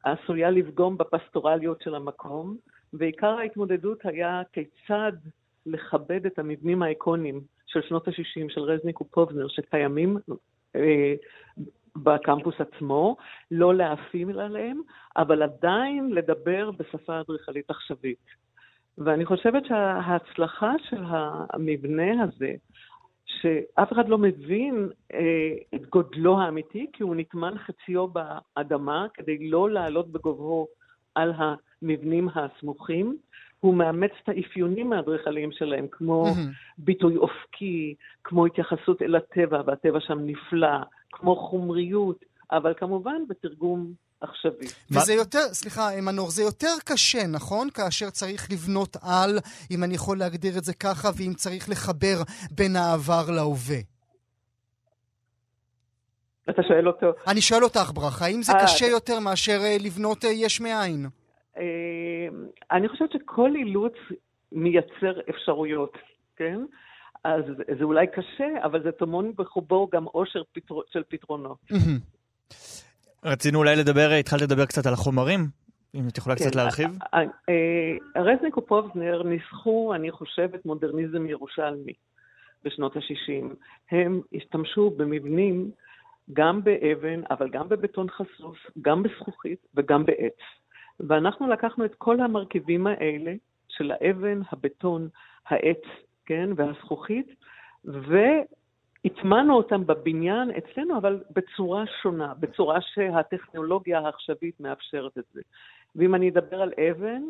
Speaker 8: עשויה לפגום בפסטורליות של המקום, ועיקר ההתמודדות היה כיצד לכבד את המבנים האיקונים של שנות ה-60 של רזניק ופובנר שקיימים אה, בקמפוס עצמו, לא להאפים עליהם, אבל עדיין לדבר בשפה אדריכלית עכשווית. ואני חושבת שההצלחה של המבנה הזה, שאף אחד לא מבין אה, את גודלו האמיתי, כי הוא נטמן חציו באדמה כדי לא לעלות בגובהו על המבנים הסמוכים. הוא מאמץ את האפיונים האדריכליים שלהם, כמו ביטוי אופקי, כמו התייחסות אל הטבע, והטבע שם נפלא, כמו חומריות, אבל כמובן בתרגום עכשווי.
Speaker 1: וזה יותר, סליחה, מנור, זה יותר קשה, נכון? כאשר צריך לבנות על, אם אני יכול להגדיר את זה ככה, ואם צריך לחבר בין העבר להווה.
Speaker 8: אתה שואל אותו.
Speaker 1: אני שואל אותך, ברכה, האם זה
Speaker 8: אה,
Speaker 1: קשה יותר מאשר אה, לבנות אה, יש מאין?
Speaker 8: אני חושבת שכל אילוץ מייצר אפשרויות, כן? אז זה אולי קשה, אבל זה טמון בחובו גם עושר פתר... של פתרונות.
Speaker 7: רצינו אולי לדבר, התחלת לדבר קצת על החומרים, אם את יכולה קצת
Speaker 8: כן,
Speaker 7: להרחיב.
Speaker 8: אה, אה, רזניק ופובזנר ניסחו, אני חושבת, מודרניזם ירושלמי בשנות ה-60. הם השתמשו במבנים גם באבן, אבל גם בבטון חשוף, גם בזכוכית וגם בעץ. ואנחנו לקחנו את כל המרכיבים האלה של האבן, הבטון, העץ, כן, והזכוכית, והטמענו אותם בבניין אצלנו, אבל בצורה שונה, בצורה שהטכנולוגיה העכשווית מאפשרת את זה. ואם אני אדבר על אבן,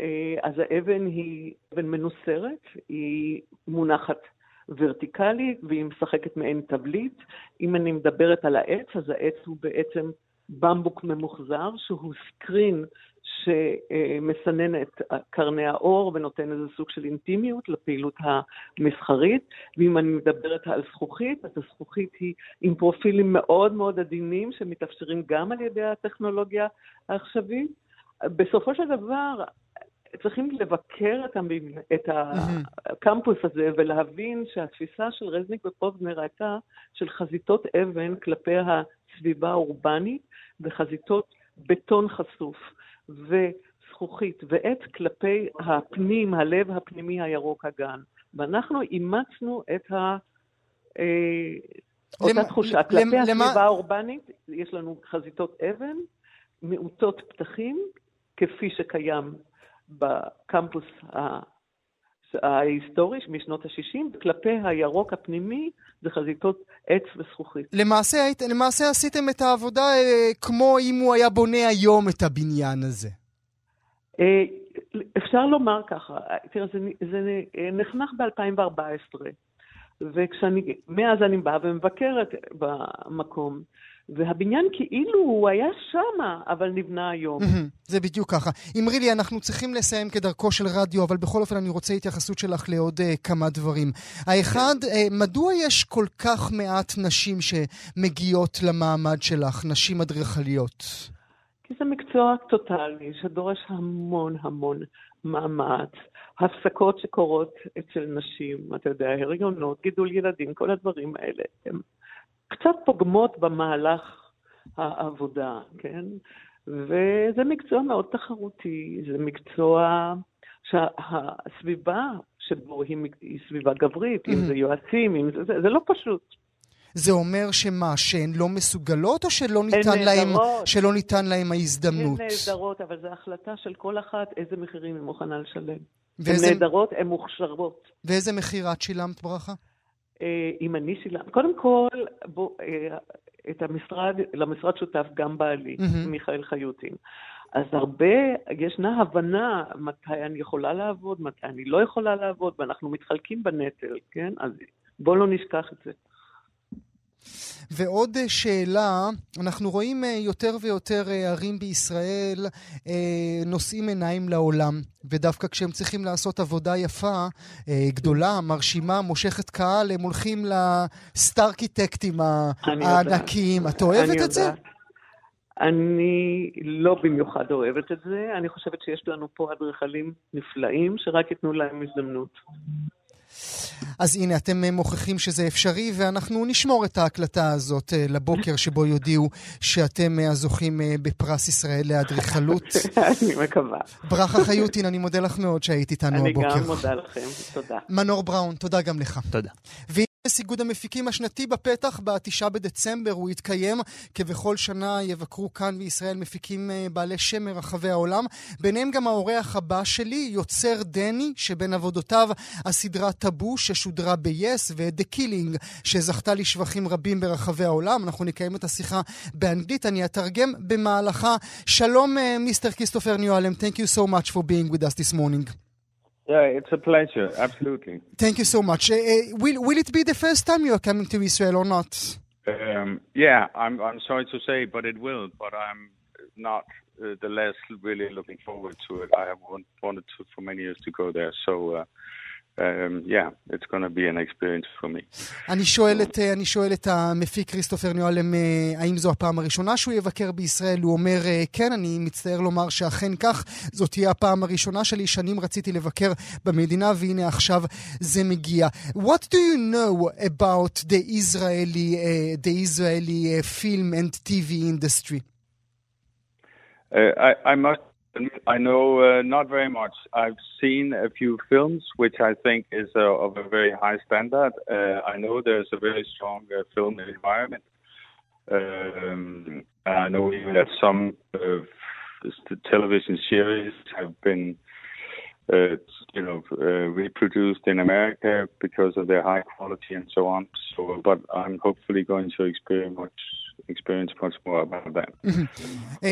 Speaker 8: אה, אז האבן היא אבן מנוסרת, היא מונחת ורטיקלי והיא משחקת מעין תבליט. אם אני מדברת על העץ, אז העץ הוא בעצם במבוק ממוחזר, שהוא סקרין שמסנן את קרני האור ונותן איזה סוג של אינטימיות לפעילות המסחרית. ואם אני מדברת על זכוכית, אז הזכוכית היא עם פרופילים מאוד מאוד עדינים שמתאפשרים גם על ידי הטכנולוגיה העכשווית. בסופו של דבר, צריכים לבקר את, המבנה, את הקמפוס הזה ולהבין שהתפיסה של רזניק ופובנר הייתה של חזיתות אבן כלפי הסביבה האורבנית וחזיתות בטון חשוף וזכוכית ועץ כלפי הפנים, הלב הפנימי הירוק הגן. ואנחנו אימצנו את ה... אה, אותה תחושה. כלפי הסביבה האורבנית יש לנו חזיתות אבן, מעוטות פתחים, כפי שקיים בקמפוס ההיסטורי משנות ה-60, כלפי הירוק הפנימי זה חזיתות עץ וזכוכית.
Speaker 1: למעשה, למעשה עשיתם את העבודה אה, כמו אם הוא היה בונה היום את הבניין הזה.
Speaker 8: אה, אפשר לומר ככה, תראה, זה, זה נחנך ב-2014, וכשאני, מאז אני באה ומבקרת במקום, והבניין כאילו הוא היה שמה, אבל נבנה היום.
Speaker 1: זה בדיוק ככה. אמרי לי, אנחנו צריכים לסיים כדרכו של רדיו, אבל בכל אופן אני רוצה התייחסות שלך לעוד uh, כמה דברים. האחד, uh, מדוע יש כל כך מעט נשים שמגיעות למעמד שלך, נשים אדריכליות?
Speaker 8: כי זה מקצוע טוטאלי שדורש המון המון מאמץ, הפסקות שקורות אצל נשים, אתה יודע, הריונות, גידול ילדים, כל הדברים האלה, הם קצת פוגמות במהלך העבודה, כן? וזה מקצוע מאוד תחרותי, זה מקצוע שהסביבה שבו היא, היא סביבה גברית, אם זה יועצים, אם זה, זה, זה לא פשוט.
Speaker 1: זה אומר שמה, שהן לא מסוגלות או שלא
Speaker 8: הן
Speaker 1: ניתן להם. שלא ניתן להם ההזדמנות?
Speaker 8: הן נהדרות, אבל זו החלטה של כל אחת איזה מחירים היא מוכנה לשלם. הן
Speaker 1: ואיזה-
Speaker 8: נהדרות, הן מוכשרות.
Speaker 1: ואיזה מחיר את שילמת, ברכה?
Speaker 8: אה, אם אני שילמת, קודם כל, בוא, אה, את המשרד, למשרד שותף גם בעלי,
Speaker 1: מהמם.
Speaker 8: מיכאל חיוטין. אז הרבה, ישנה הבנה מתי אני יכולה לעבוד, מתי אני לא יכולה לעבוד, ואנחנו מתחלקים בנטל, כן? אז בואו לא נשכח את זה.
Speaker 1: ועוד אה, שאלה, אנחנו רואים אה, יותר ויותר אה, ערים בישראל נושאים עיניים לעולם, ודווקא כשהם צריכים לעשות עבודה יפה, גדולה, מרשימה, מושכת קהל, הם הולכים לסטארקיטקטים. הענקיים. את אוהבת את זה?
Speaker 8: אני לא במיוחד אוהבת את זה, אני חושבת שיש לנו פה אדריכלים נפלאים, שרק ייתנו להם הזדמנות.
Speaker 1: אז הנה, אתם אה, מוכיחים שזה אפשרי, ואנחנו נשמור את ההקלטה הזאת אה, לבוקר שבו יודיעו שאתם אה, הזוכים בפרס ישראל לאדריכלות.
Speaker 8: אני מקווה.
Speaker 1: ברכה חיוטין, אני מודה לך מאוד שהיית איתנו
Speaker 8: אני
Speaker 1: הבוקר.
Speaker 8: גם מודה לכם, תודה.
Speaker 1: מנור בראון, תודה גם לך.
Speaker 7: תודה.
Speaker 1: כנס איגוד המפיקים השנתי בפתח בתשעה בדצמבר, הוא יתקיים כבכל שנה יבקרו כאן בישראל מפיקים אה, בעלי שם מרחבי העולם. ביניהם גם האורח הבא שלי, יוצר דני, שבין עבודותיו הסדרה טאבו ששודרה ב-yes ו-The Killing, שזכתה לשבחים רבים ברחבי העולם. אנחנו נקיים את השיחה באנגלית, אני אתרגם במהלכה. שלום, אה, מיסטר כריסטופר ניואלם, thank you so much for being with us this morning.
Speaker 9: Yeah, it's a pleasure. Absolutely.
Speaker 1: Thank you so much. Uh, will will it be the first time you are coming to Israel or not?
Speaker 9: Um, yeah, I'm I'm sorry to say, but it will. But I'm not uh, the less really looking forward to it. I have wanted to for many years to go there. So. Uh, um, yeah, it's going to be an experience for me.
Speaker 1: אני שואל, את, אני שואל את המפיק כריסטופר ניואלם, האם זו הפעם הראשונה שהוא יבקר בישראל? הוא אומר, כן, אני מצטער לומר שאכן כך. זאת תהיה הפעם הראשונה שלי. שנים רציתי לבקר במדינה, והנה עכשיו זה מגיע. What do you know about the Israeli, uh, the Israeli film and TV industry?
Speaker 9: Uh, I, I must I know uh, not very much. I've seen a few films, which I think is uh, of a very high standard. Uh, I know there's a very strong uh, film environment. Um, I know even that some television series have been, uh, you know, uh, reproduced in America because of their high quality and so on. So, but I'm hopefully going to experience experience much more about that.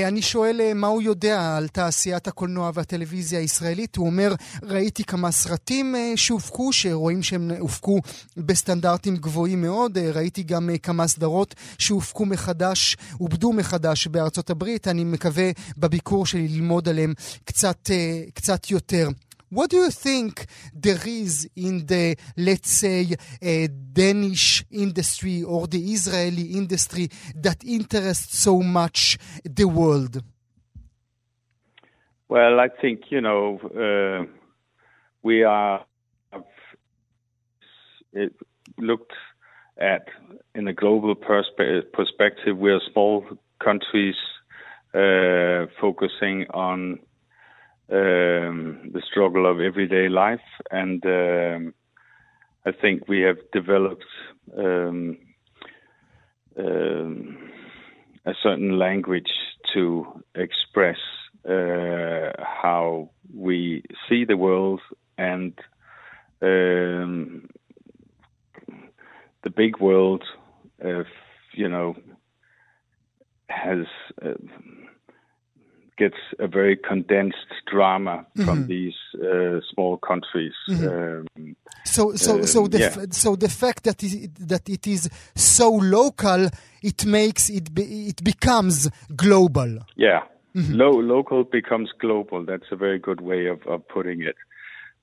Speaker 1: אני שואל מה הוא יודע על תעשיית הקולנוע והטלוויזיה הישראלית. הוא אומר, ראיתי כמה סרטים שהופקו, שרואים שהם הופקו בסטנדרטים גבוהים מאוד. ראיתי גם כמה סדרות שהופקו מחדש, עובדו מחדש בארצות הברית. אני מקווה בביקור שלי ללמוד עליהם קצת, קצת יותר. What do you think there is in the, let's say, uh, Danish industry or the Israeli industry that interests so much the world?
Speaker 9: Well, I think, you know, uh, we are looked at in a global perspe- perspective. We are small countries uh, focusing on um, the struggle of everyday life, and um, I think we have developed um, um a certain language to express uh, how we see the world and um, the big world, uh, you know, has. Uh, gets a very condensed drama mm-hmm. from these uh, small countries. Mm-hmm. Um,
Speaker 1: so, so, so um, the yeah. f- so the fact that it, that it is so local, it makes it be, it becomes global.
Speaker 9: Yeah, mm-hmm. Lo- local becomes global. That's a very good way of, of putting it.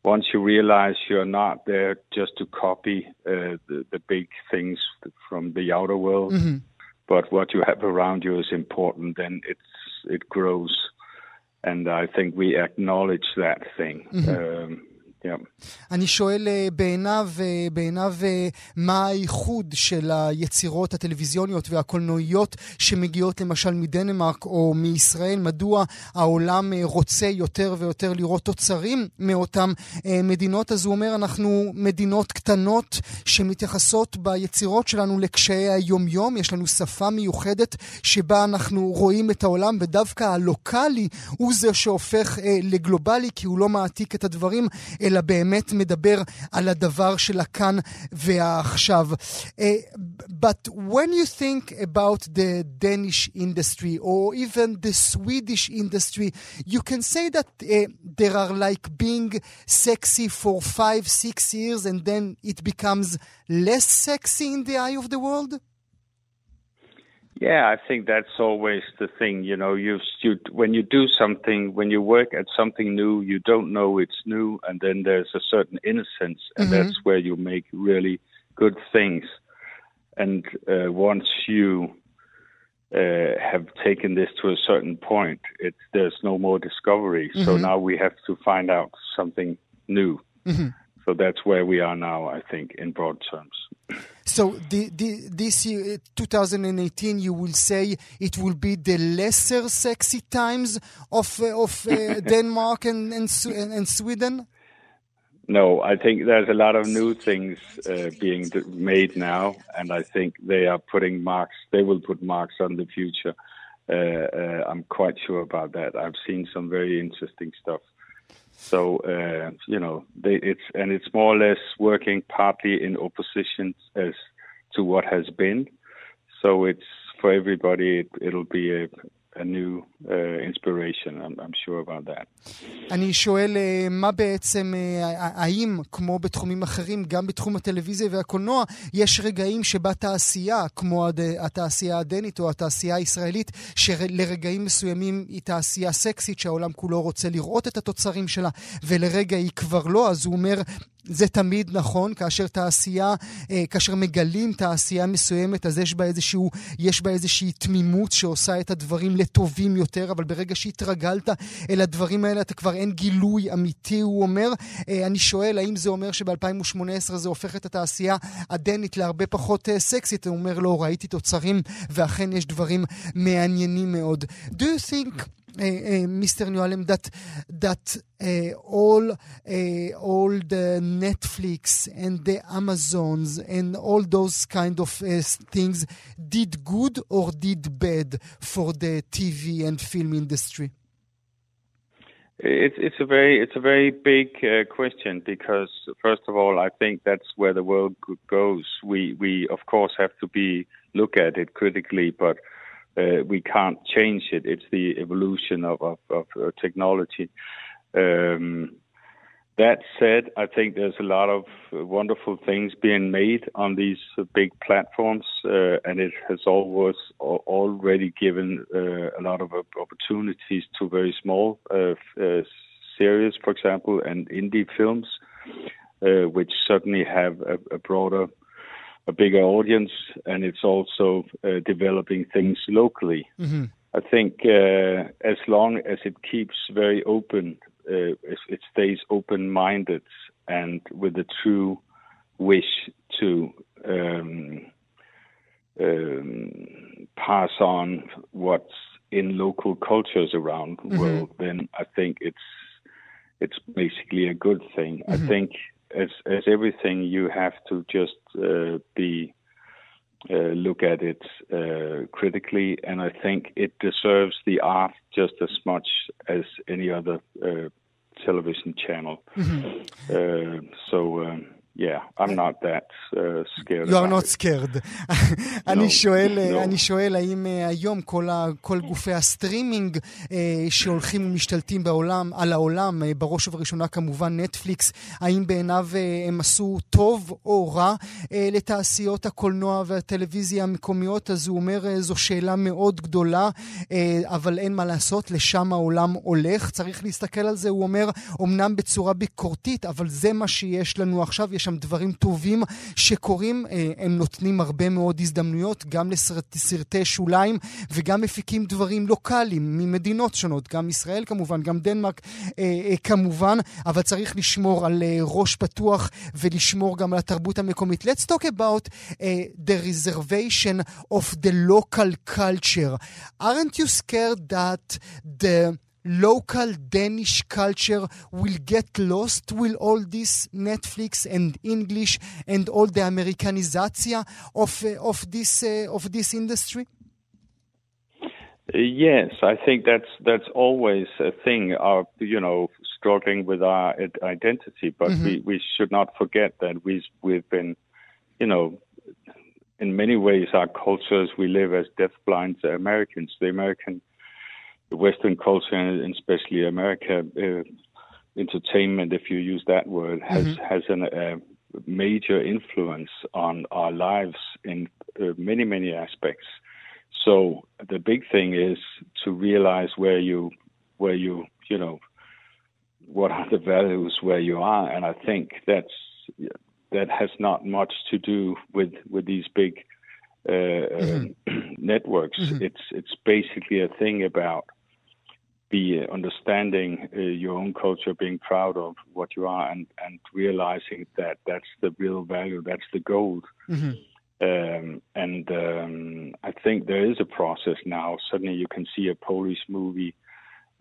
Speaker 9: Once you realize you're not there just to copy uh, the, the big things from the outer world, mm-hmm. but what you have around you is important, then it's it grows, and I think we acknowledge that thing. Mm-hmm. Um,
Speaker 1: אני שואל בעיניו, בעיניו מה הייחוד של היצירות הטלוויזיוניות והקולנועיות שמגיעות למשל מדנמרק או מישראל? מדוע העולם רוצה יותר ויותר לראות תוצרים מאותן מדינות? אז הוא אומר, אנחנו מדינות קטנות שמתייחסות ביצירות שלנו לקשיי היומיום. יש לנו שפה מיוחדת שבה אנחנו רואים את העולם, ודווקא הלוקאלי הוא זה שהופך לגלובלי, כי הוא לא מעתיק את הדברים, אלא באמת מדבר על הדבר של הכאן והעכשיו. but when you think about the Danish industry or even the Swedish industry, you can say that uh, there are like being sexy for five, six years and then it becomes less sexy in the eye of the world?
Speaker 9: Yeah, I think that's always the thing. You know, you, you when you do something, when you work at something new, you don't know it's new, and then there's a certain innocence, and mm-hmm. that's where you make really good things. And uh, once you uh, have taken this to a certain point, it, there's no more discovery. Mm-hmm. So now we have to find out something new. Mm-hmm. So that's where we are now, I think, in broad terms.
Speaker 1: So the, the, this year, 2018, you will say it will be the lesser sexy times of uh, of uh, Denmark and, and and Sweden.
Speaker 9: No, I think there's a lot of new things uh, being made now, and I think they are putting marks. They will put marks on the future. Uh, uh, I'm quite sure about that. I've seen some very interesting stuff. So uh, you know, they, it's and it's more or less working partly in opposition as to what has been. So it's for everybody. It, it'll be a, a new uh, inspiration, I'm, I'm sure about that.
Speaker 1: אני שואל מה בעצם, האם כמו בתחומים אחרים, גם בתחום הטלוויזיה והקולנוע, יש רגעים שבה תעשייה, כמו התעשייה הדנית או התעשייה הישראלית, שלרגעים מסוימים היא תעשייה סקסית, שהעולם כולו רוצה לראות את התוצרים שלה, ולרגע היא כבר לא, אז הוא אומר, זה תמיד נכון, כאשר תעשייה, אה, כאשר מגלים תעשייה מסוימת, אז יש בה, איזשהו, יש בה איזושהי תמימות שעושה את הדברים לטובים יותר, אבל ברגע שהתרגלת אל הדברים האלה, אתה כבר אין גילוי אמיתי, הוא אומר. אה, אני שואל, האם זה אומר שב-2018 זה הופך את התעשייה הדנית להרבה פחות אה, סקסית? הוא אומר, לא, ראיתי תוצרים, ואכן יש דברים מעניינים מאוד. Do you think... Mr. Nualem, that that all all the Netflix and the Amazons and all those kind of uh, things did good or did bad for the TV and film industry?
Speaker 9: It's it's a very it's a very big uh, question because first of all I think that's where the world goes. We we of course have to be look at it critically, but uh, we can't change it. It's the evolution of, of, of uh, technology. Um, that said, I think there's a lot of wonderful things being made on these uh, big platforms, uh, and it has always already given uh, a lot of opportunities to very small uh, series, for example, and indie films, which certainly have a, a broader a bigger audience, and it's also uh, developing things locally. Mm-hmm. I think uh, as long as it keeps very open, uh, it stays open-minded and with a true wish to um, um, pass on what's in local cultures around the mm-hmm. world, then I think it's it's basically a good thing. Mm-hmm. I think as as everything, you have to just uh, be uh, look at it uh, critically, and I think it deserves the art just as much as any other uh, television channel. Mm-hmm. Uh, so. Um, Yeah, I'm not that uh, scared.
Speaker 1: You are not scared. אני שואל, אני שואל האם היום כל, ה, כל גופי הסטרימינג אה, שהולכים ומשתלטים בעולם, על העולם, אה, בראש ובראשונה כמובן נטפליקס, האם בעיניו אה, הם עשו טוב או רע אה, לתעשיות הקולנוע והטלוויזיה המקומיות? אז הוא אומר, אה, זו שאלה מאוד גדולה, אה, אבל אין מה לעשות, לשם העולם הולך. צריך להסתכל על זה, הוא אומר, אמנם בצורה ביקורתית, אבל זה מה שיש לנו עכשיו. יש שם דברים טובים שקורים, אה, הם נותנים הרבה מאוד הזדמנויות גם לסרטי שוליים וגם מפיקים דברים לוקאליים ממדינות שונות, גם ישראל כמובן, גם דנמרק אה, אה, כמובן, אבל צריך לשמור על ראש פתוח ולשמור גם על התרבות המקומית. Let's talk about uh, the reservation of the local culture. Aren't you scared that the local Danish culture will get lost with all this Netflix and English and all the Americanization of uh, of this uh, of this industry?
Speaker 9: Uh, yes, I think that's that's always a thing. Our you know struggling with our identity, but mm-hmm. we, we should not forget that we we've been you know in many ways our cultures we live as deafblind Americans. The American Western culture and especially America uh, entertainment, if you use that word, has mm-hmm. has an, a major influence on our lives in uh, many many aspects. So the big thing is to realize where you where you you know what are the values where you are, and I think that's that has not much to do with with these big uh, mm-hmm. networks. Mm-hmm. It's it's basically a thing about be understanding uh, your own culture, being proud of what you are, and and realizing that that's the real value, that's the gold. Mm-hmm. Um, and um, I think there is a process now. Suddenly, you can see a Polish movie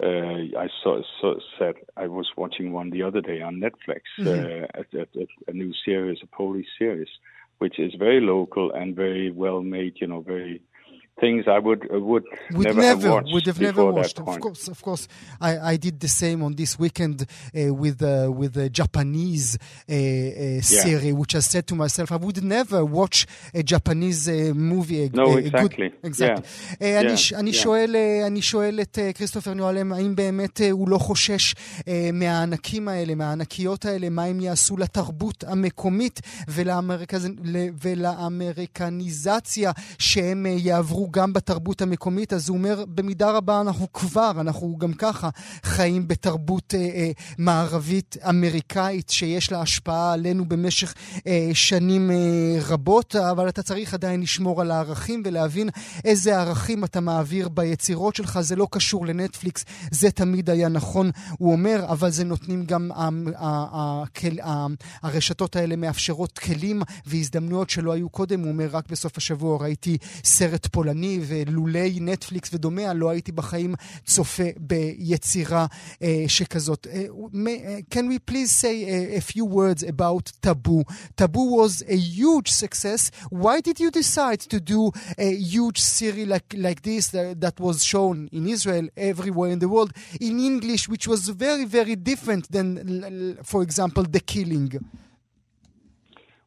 Speaker 9: uh, I saw, saw said I was watching one the other day on Netflix,
Speaker 10: Mhm.
Speaker 9: uh, a, a, a new series, a Polish series, which is very local and very well made. You know, very things I would uh, would
Speaker 1: Would
Speaker 9: never,
Speaker 1: never,
Speaker 9: have watched
Speaker 1: would have
Speaker 9: before
Speaker 1: never
Speaker 9: that
Speaker 1: watched. Of
Speaker 9: point.
Speaker 1: course, of course. I, I did the same on this weekend uh, with uh, with a Japanese uh, uh, series, which I said to myself, I would never watch a Japanese uh, movie. A,
Speaker 9: No,
Speaker 1: a, a
Speaker 9: exactly.
Speaker 1: Good, exactly.
Speaker 9: Yeah.
Speaker 1: Uh, אני,
Speaker 9: Yeah,
Speaker 1: ש- אני,
Speaker 9: yeah.
Speaker 1: שואל, uh, אני שואל את uh, כריסטופר ניואלם, האם באמת uh, הוא לא חושש uh, מהענקים האלה, מהענקיות האלה, מה הם יעשו לתרבות המקומית ולאמריקז... ל- ולאמריקניזציה שהם uh, גם בתרבות המקומית? אז הוא אומר, במידה רבה אנחנו כבר, אנחנו גם ככה חיים בתרבות uh, uh, מערבית אמריקאית שיש לה השפעה עלינו במשך uh, שנים uh, רבות, אבל אתה צריך עדיין לשמור על הערכים ולהבין איזה ערכים אתה מעביר ביצירות שלך. זה לא קשור לנטפליקס, זה תמיד היה נכון, הוא אומר, אבל זה נותנים גם, ה- ה- ה- כל- ה- הרשתות האלה מאפשרות כלים והזדמנויות שלא היו קודם. הוא אומר, רק בסוף השבוע ראיתי סרט פולני ולולי נטפליקס ודומה, לא הייתי בחיים צופה ביצירה אה, שכזאת. אה, may- אה, can we please say a, a few words about Taboo? Taboo was a huge success. Why did you decide to do a huge series like, like this that, that was shown in Israel, everywhere in the world, in English, which was very, very different than, l- l- for example, The Killing?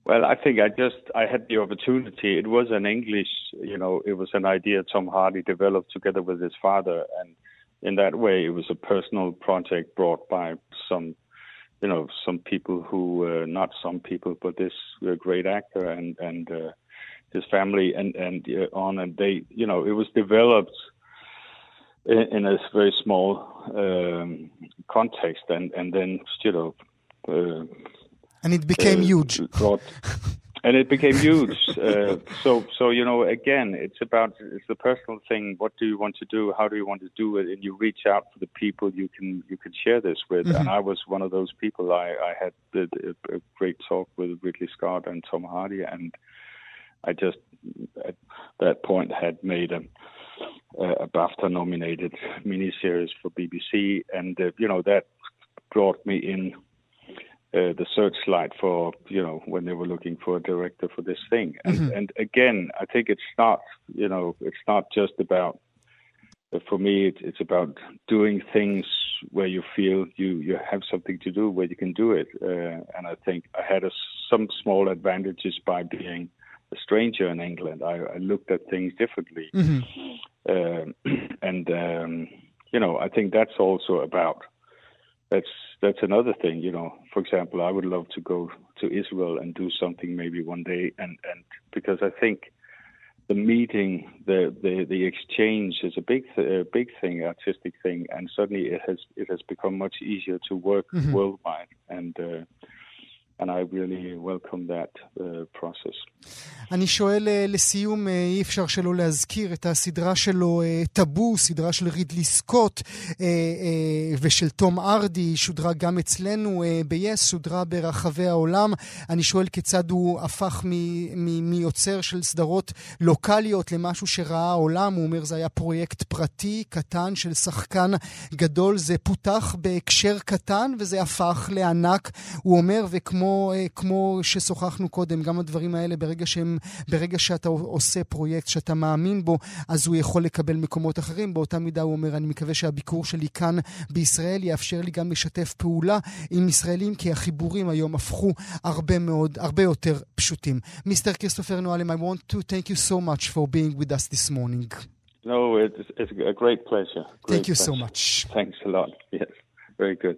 Speaker 9: Well, I think I just I had the opportunity. It was an English, you know, it was an idea Tom Hardy developed together with his father, and in that way, it was a personal project brought by some, you know, some people who uh, not some people, but this uh, great actor and and uh, his family and and uh, on, and they, you know, it was developed in, in a very small um, context, and and then you know. Uh,
Speaker 1: And it became
Speaker 9: uh,
Speaker 1: huge.
Speaker 9: brought- and it became huge. uh, so, so you know, again, it's about it's the personal thing. What do you want to do? How do you want to do it? And you reach out for the people you can you can share this with. And I was one of those people. I I had the, a great talk with Ridley Scott and Tom Hardy, and I just at that point had made a a BAFTA nominated miniseries for BBC, and uh, you know that brought me in uh, the searchlight for you know when they were looking for a director for this thing and
Speaker 10: Mhm.
Speaker 9: and again i think it's not you know it's not just about uh, for me it, it's about doing things where you feel you you have something to do where you can do it uh, and i think i had a, some small advantages by being a stranger in england i, I looked at things differently
Speaker 1: Mhm.
Speaker 9: um, and um, you know, I think that's also about that's that's another thing. You know, for example, I would love to go to Israel and do something maybe one day, and and because I think the meeting, the the the exchange is a big a big thing, artistic thing, and suddenly it has it has become much easier to work
Speaker 1: Mhm.
Speaker 9: worldwide, and uh, and I really welcome that uh, process.
Speaker 1: אני שואל אה, לסיום, אה, אי אפשר שלא להזכיר את הסדרה שלו, אה, טאבו, סדרה של רידלי סקוט ושל תום ארדי, שודרה גם אצלנו ב-yes, שודרה ברחבי העולם. אני שואל כיצד הוא הפך מיוצר של סדרות לוקאליות למשהו שראה העולם. הוא אומר, זה היה פרויקט פרטי, קטן, של שחקן גדול. זה פותח בהקשר קטן וזה הפך לענק. הוא אומר, וכמו אה, כמו ששוחחנו קודם, גם הדברים האלה, ברגע, שהם, ברגע שאתה עושה פרויקט שאתה מאמין בו, אז הוא יכול לקבל מקומות אחרים. באותה מידה הוא אומר, אני מקווה שהביקור שלי כאן בישראל יאפשר לי גם לשתף פעולה עם ישראלים, כי החיבורים היום הפכו הרבה מאוד, הרבה יותר פשוטים. מיסטר כריסטופר נואלם, I want to thank you so much for being with us this morning.
Speaker 9: No, it's, it's a great pleasure. Great
Speaker 1: Thank you so
Speaker 9: pleasure.
Speaker 1: much.
Speaker 9: Thanks a lot. Yes, very good.